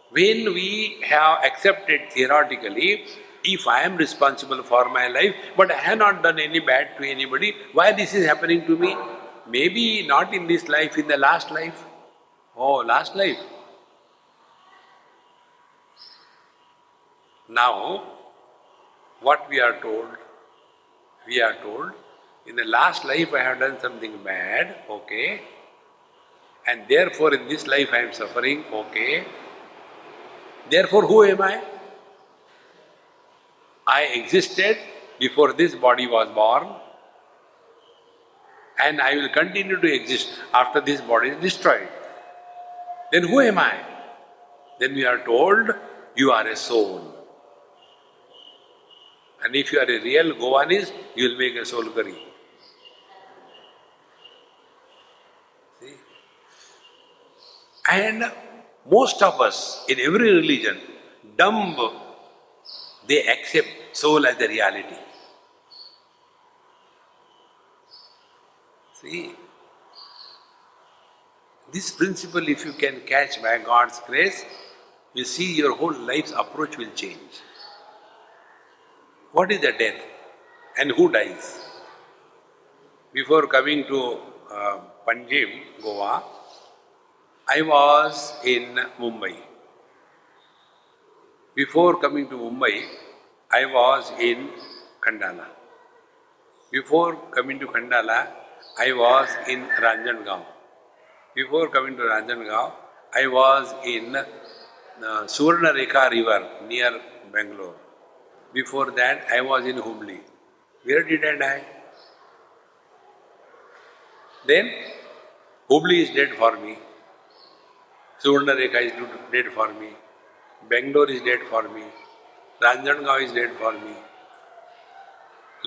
when we have accepted theoretically if I am responsible for my life, but I have not done any bad to anybody, why this is happening to me? Maybe not in this life, in the last life. Oh, last life. Now, what we are told? We are told, in the last life I have done something bad, okay, and therefore in this life I am suffering, okay. Therefore, who am I? I existed before this body was born and I will continue to exist after this body is destroyed. Then who am I? Then we are told you are a soul. And if you are a real Goanis, you will make a soul curry. See? And most of us in every religion, dumb they accept soul as the reality. See, this principle, if you can catch by God's grace, you see your whole life's approach will change. What is the death and who dies? Before coming to uh, Panjim, Goa, I was in Mumbai. Before coming to Mumbai, I was in Khandala. Before coming to Khandala, I was in Ranjangaon. Before coming to Ranjangaon, I was in the Suvarna river near Bangalore. Before that, I was in Hubli. Where did I die? Then, Hubli is dead for me. Suvarna Rekha is dead for me. Bangalore is dead for me. Ranjangaon is dead for me.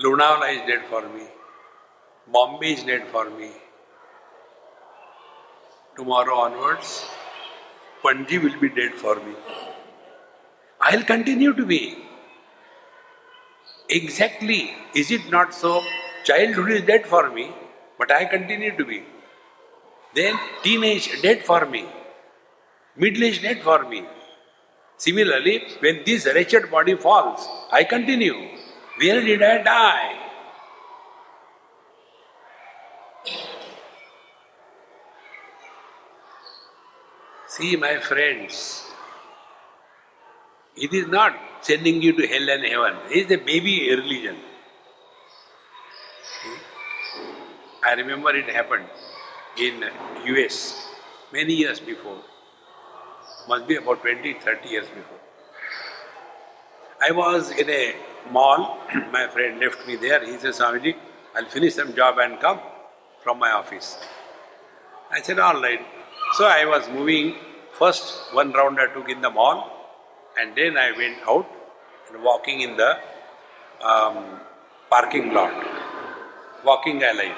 Lunavala is dead for me. Bombay is dead for me. Tomorrow onwards, Panji will be dead for me. I'll continue to be. Exactly. Is it not so? Childhood is dead for me, but I continue to be. Then teenage dead for me. Middle age dead for me. Similarly, when this wretched body falls, I continue. Where did I die? See, my friends, it is not sending you to hell and heaven. It is a baby religion. I remember it happened in US many years before must be about 20, 30 years before. I was in a mall, my friend left me there. He said, Swamiji, I'll finish some job and come from my office. I said, all right. So I was moving. First, one round I took in the mall, and then I went out and walking in the um, parking lot, walking alley.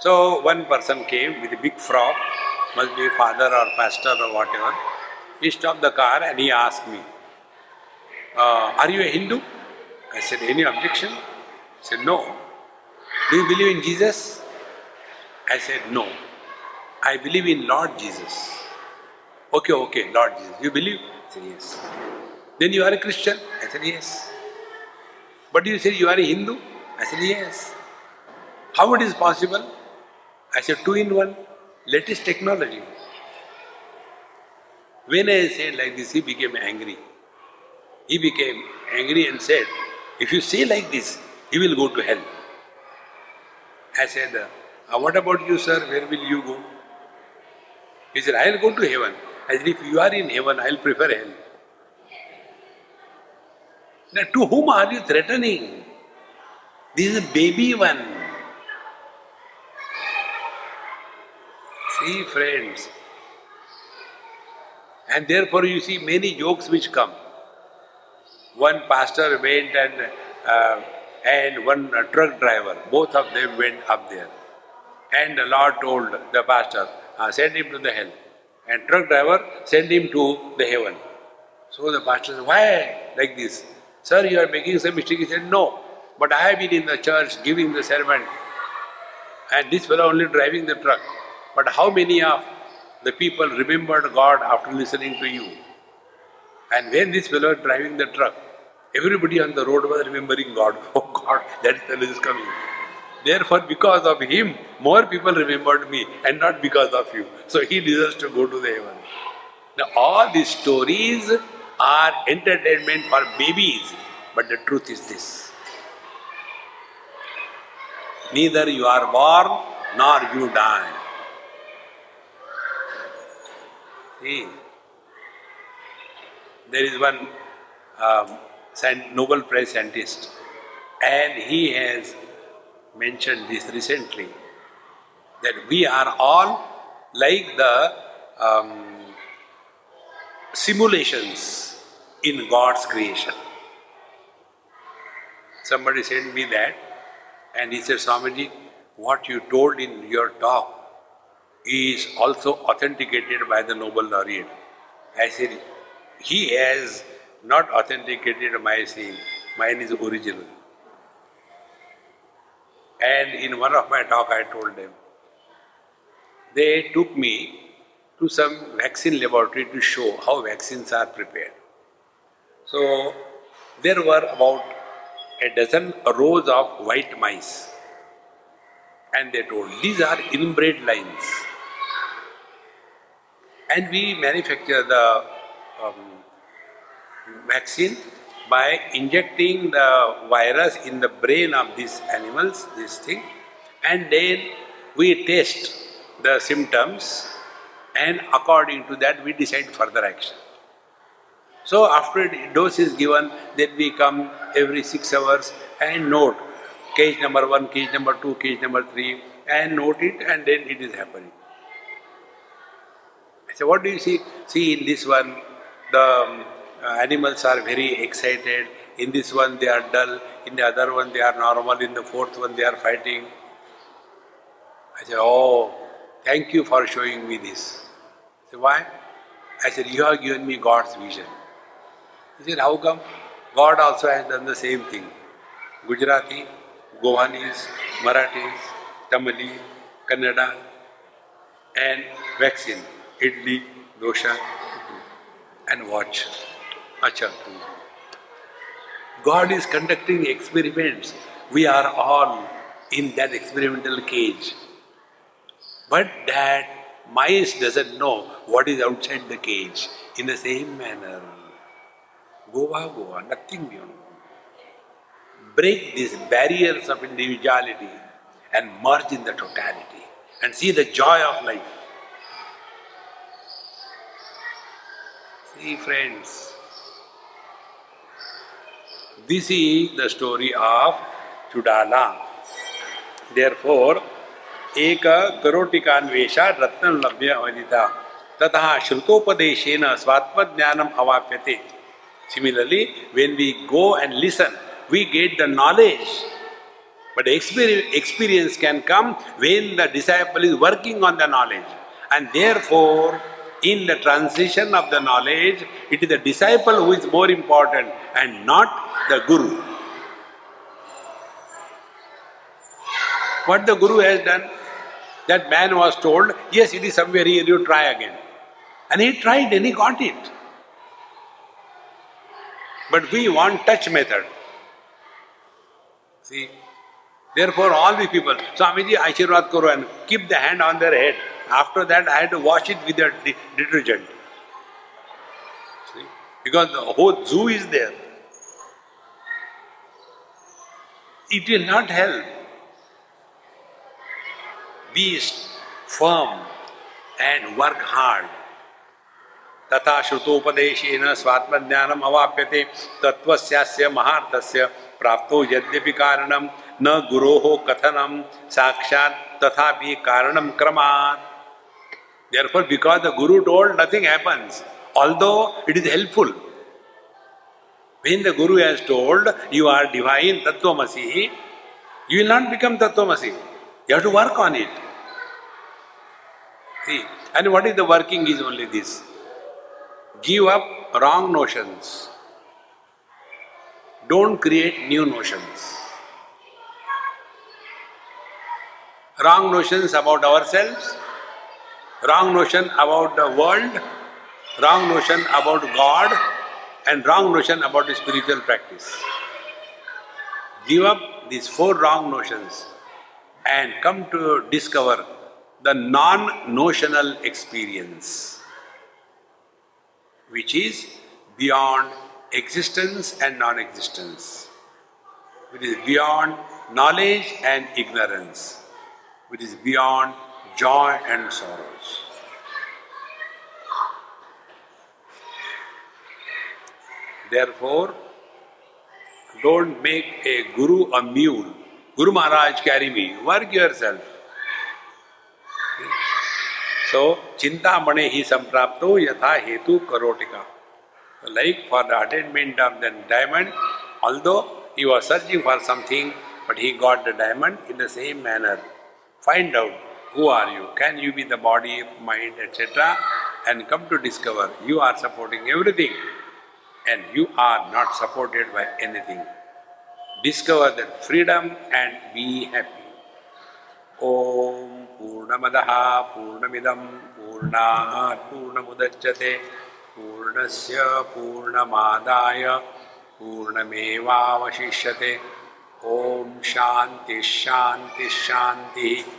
So one person came with a big frock must be father or pastor or whatever. He stopped the car and he asked me, uh, Are you a Hindu? I said, Any objection? He said, No. Do you believe in Jesus? I said, No. I believe in Lord Jesus. Okay, okay, Lord Jesus. You believe? I said, Yes. Then you are a Christian? I said, Yes. But you said you are a Hindu? I said, Yes. How it is possible? I said, Two in one. Latest technology. When I said like this, he became angry. He became angry and said, If you say like this, you will go to hell. I said, uh, What about you, sir? Where will you go? He said, I'll go to heaven. Said, If you are in heaven, I'll prefer hell. Now, to whom are you threatening? This is a baby one. See, friends. And therefore, you see many jokes which come. One pastor went and uh, and one truck driver, both of them went up there. And the Lord told the pastor, uh, send him to the hell. And truck driver, send him to the heaven. So the pastor said, why like this? Sir, you are making some mistake. He said, no. But I have been in the church giving the sermon. And this fellow only driving the truck. But how many of the people remembered God after listening to you? And when this fellow driving the truck, everybody on the road was remembering God. Oh God, that fellow is coming. Therefore, because of him, more people remembered me and not because of you. So he deserves to go to the heaven. Now, all these stories are entertainment for babies, but the truth is this. Neither you are born nor you die. See, there is one um, Nobel Prize scientist, and he has mentioned this recently that we are all like the um, simulations in God's creation. Somebody sent me that, and he said, Swamiji, what you told in your talk is also authenticated by the Nobel laureate. I said, he has not authenticated my saying, mine is original. And in one of my talk I told them, they took me to some vaccine laboratory to show how vaccines are prepared. So there were about a dozen rows of white mice. And they told, these are inbred lines. And we manufacture the um, vaccine by injecting the virus in the brain of these animals, this thing, and then we test the symptoms and according to that we decide further action. So after dose is given, then we come every six hours and note case number one, case number two, case number three, and note it, and then it is happening. I So what do you see? See in this one, the um, Uh, animals are very excited. In this one they are dull. In the other one they are normal. In the fourth one they are fighting. I said, oh, thank you for showing me this. I said, why? I said, you have given me God's vision. He said, how come? God also has done the same thing. Gujarati, Goanis, Marathis, Tamil, Kannada, and vaccine idli, dosha, and watch. Acha. God is conducting experiments. We are all in that experimental cage. But that mice doesn't know what is outside the cage. In the same manner, Goa, Goa, nothing beyond. Break these barriers of individuality and merge in the totality and see the joy of life. See, friends, this is the story of Chudala. Therefore, एक करोटिकान्वेषा रत्न लभ्य अवदिता तथा श्रुतोपदेशेन स्वात्मज्ञानम अवाप्यते Similarly, when we go and listen, we get the knowledge. But experience can come when the disciple is working on the knowledge. And therefore, in the transition of the knowledge, it is the disciple who is more important and not the guru. What the guru has done? That man was told, yes, it is somewhere here, you try again. And he tried and he got it. But we want touch method. See? Therefore, all the people, Swamiji, Ashirwad Kuru, and keep the hand on their head. After that, I had to wash it with a de- detergent. See? Because the whole zoo is there. It will not help. Be firm and work hard. तथा श्रुतोपदेशेन स्वात्मज्ञानम अवाप्यते तत्वस्यास्य महार्थस्य प्राप्तो यद्यपि कारणम न गुरो कथनम साक्षात तथापि कारणम क्रमात् Therefore, because the Guru told, nothing happens, although it is helpful. When the Guru has told, you are divine, Tattvamasi, you will not become Tattvamasi. You have to work on it. See, and what is the working is only this. Give up wrong notions. Don't create new notions. Wrong notions about ourselves, wrong notion about the world, wrong notion about God, and wrong notion about the spiritual practice. Give up these four wrong notions and come to discover the non notional experience which is beyond existence and non existence, which is beyond knowledge and ignorance, which is beyond joy and sorrows. Therefore, don't make a guru a mule. Guru Maharaj, carry me. Work yourself. So, Chintamane hi samprapto yatha hetu karotika. Like for the attainment of the diamond, although he was searching for something, but he got the diamond in the same manner. Find out who are you? Can you be the body, mind, etc.? And come to discover you are supporting everything and you are not supported by anything. Discover that freedom and be happy. Om पूर्णमदः पूर्णमिदं पूर्णात् पूर्णमुदच्यते पूर्णस्य पूर्णमादाय पूर्णमेवावशिष्यते ॐ शान्तिः शान्तिः शान्तिः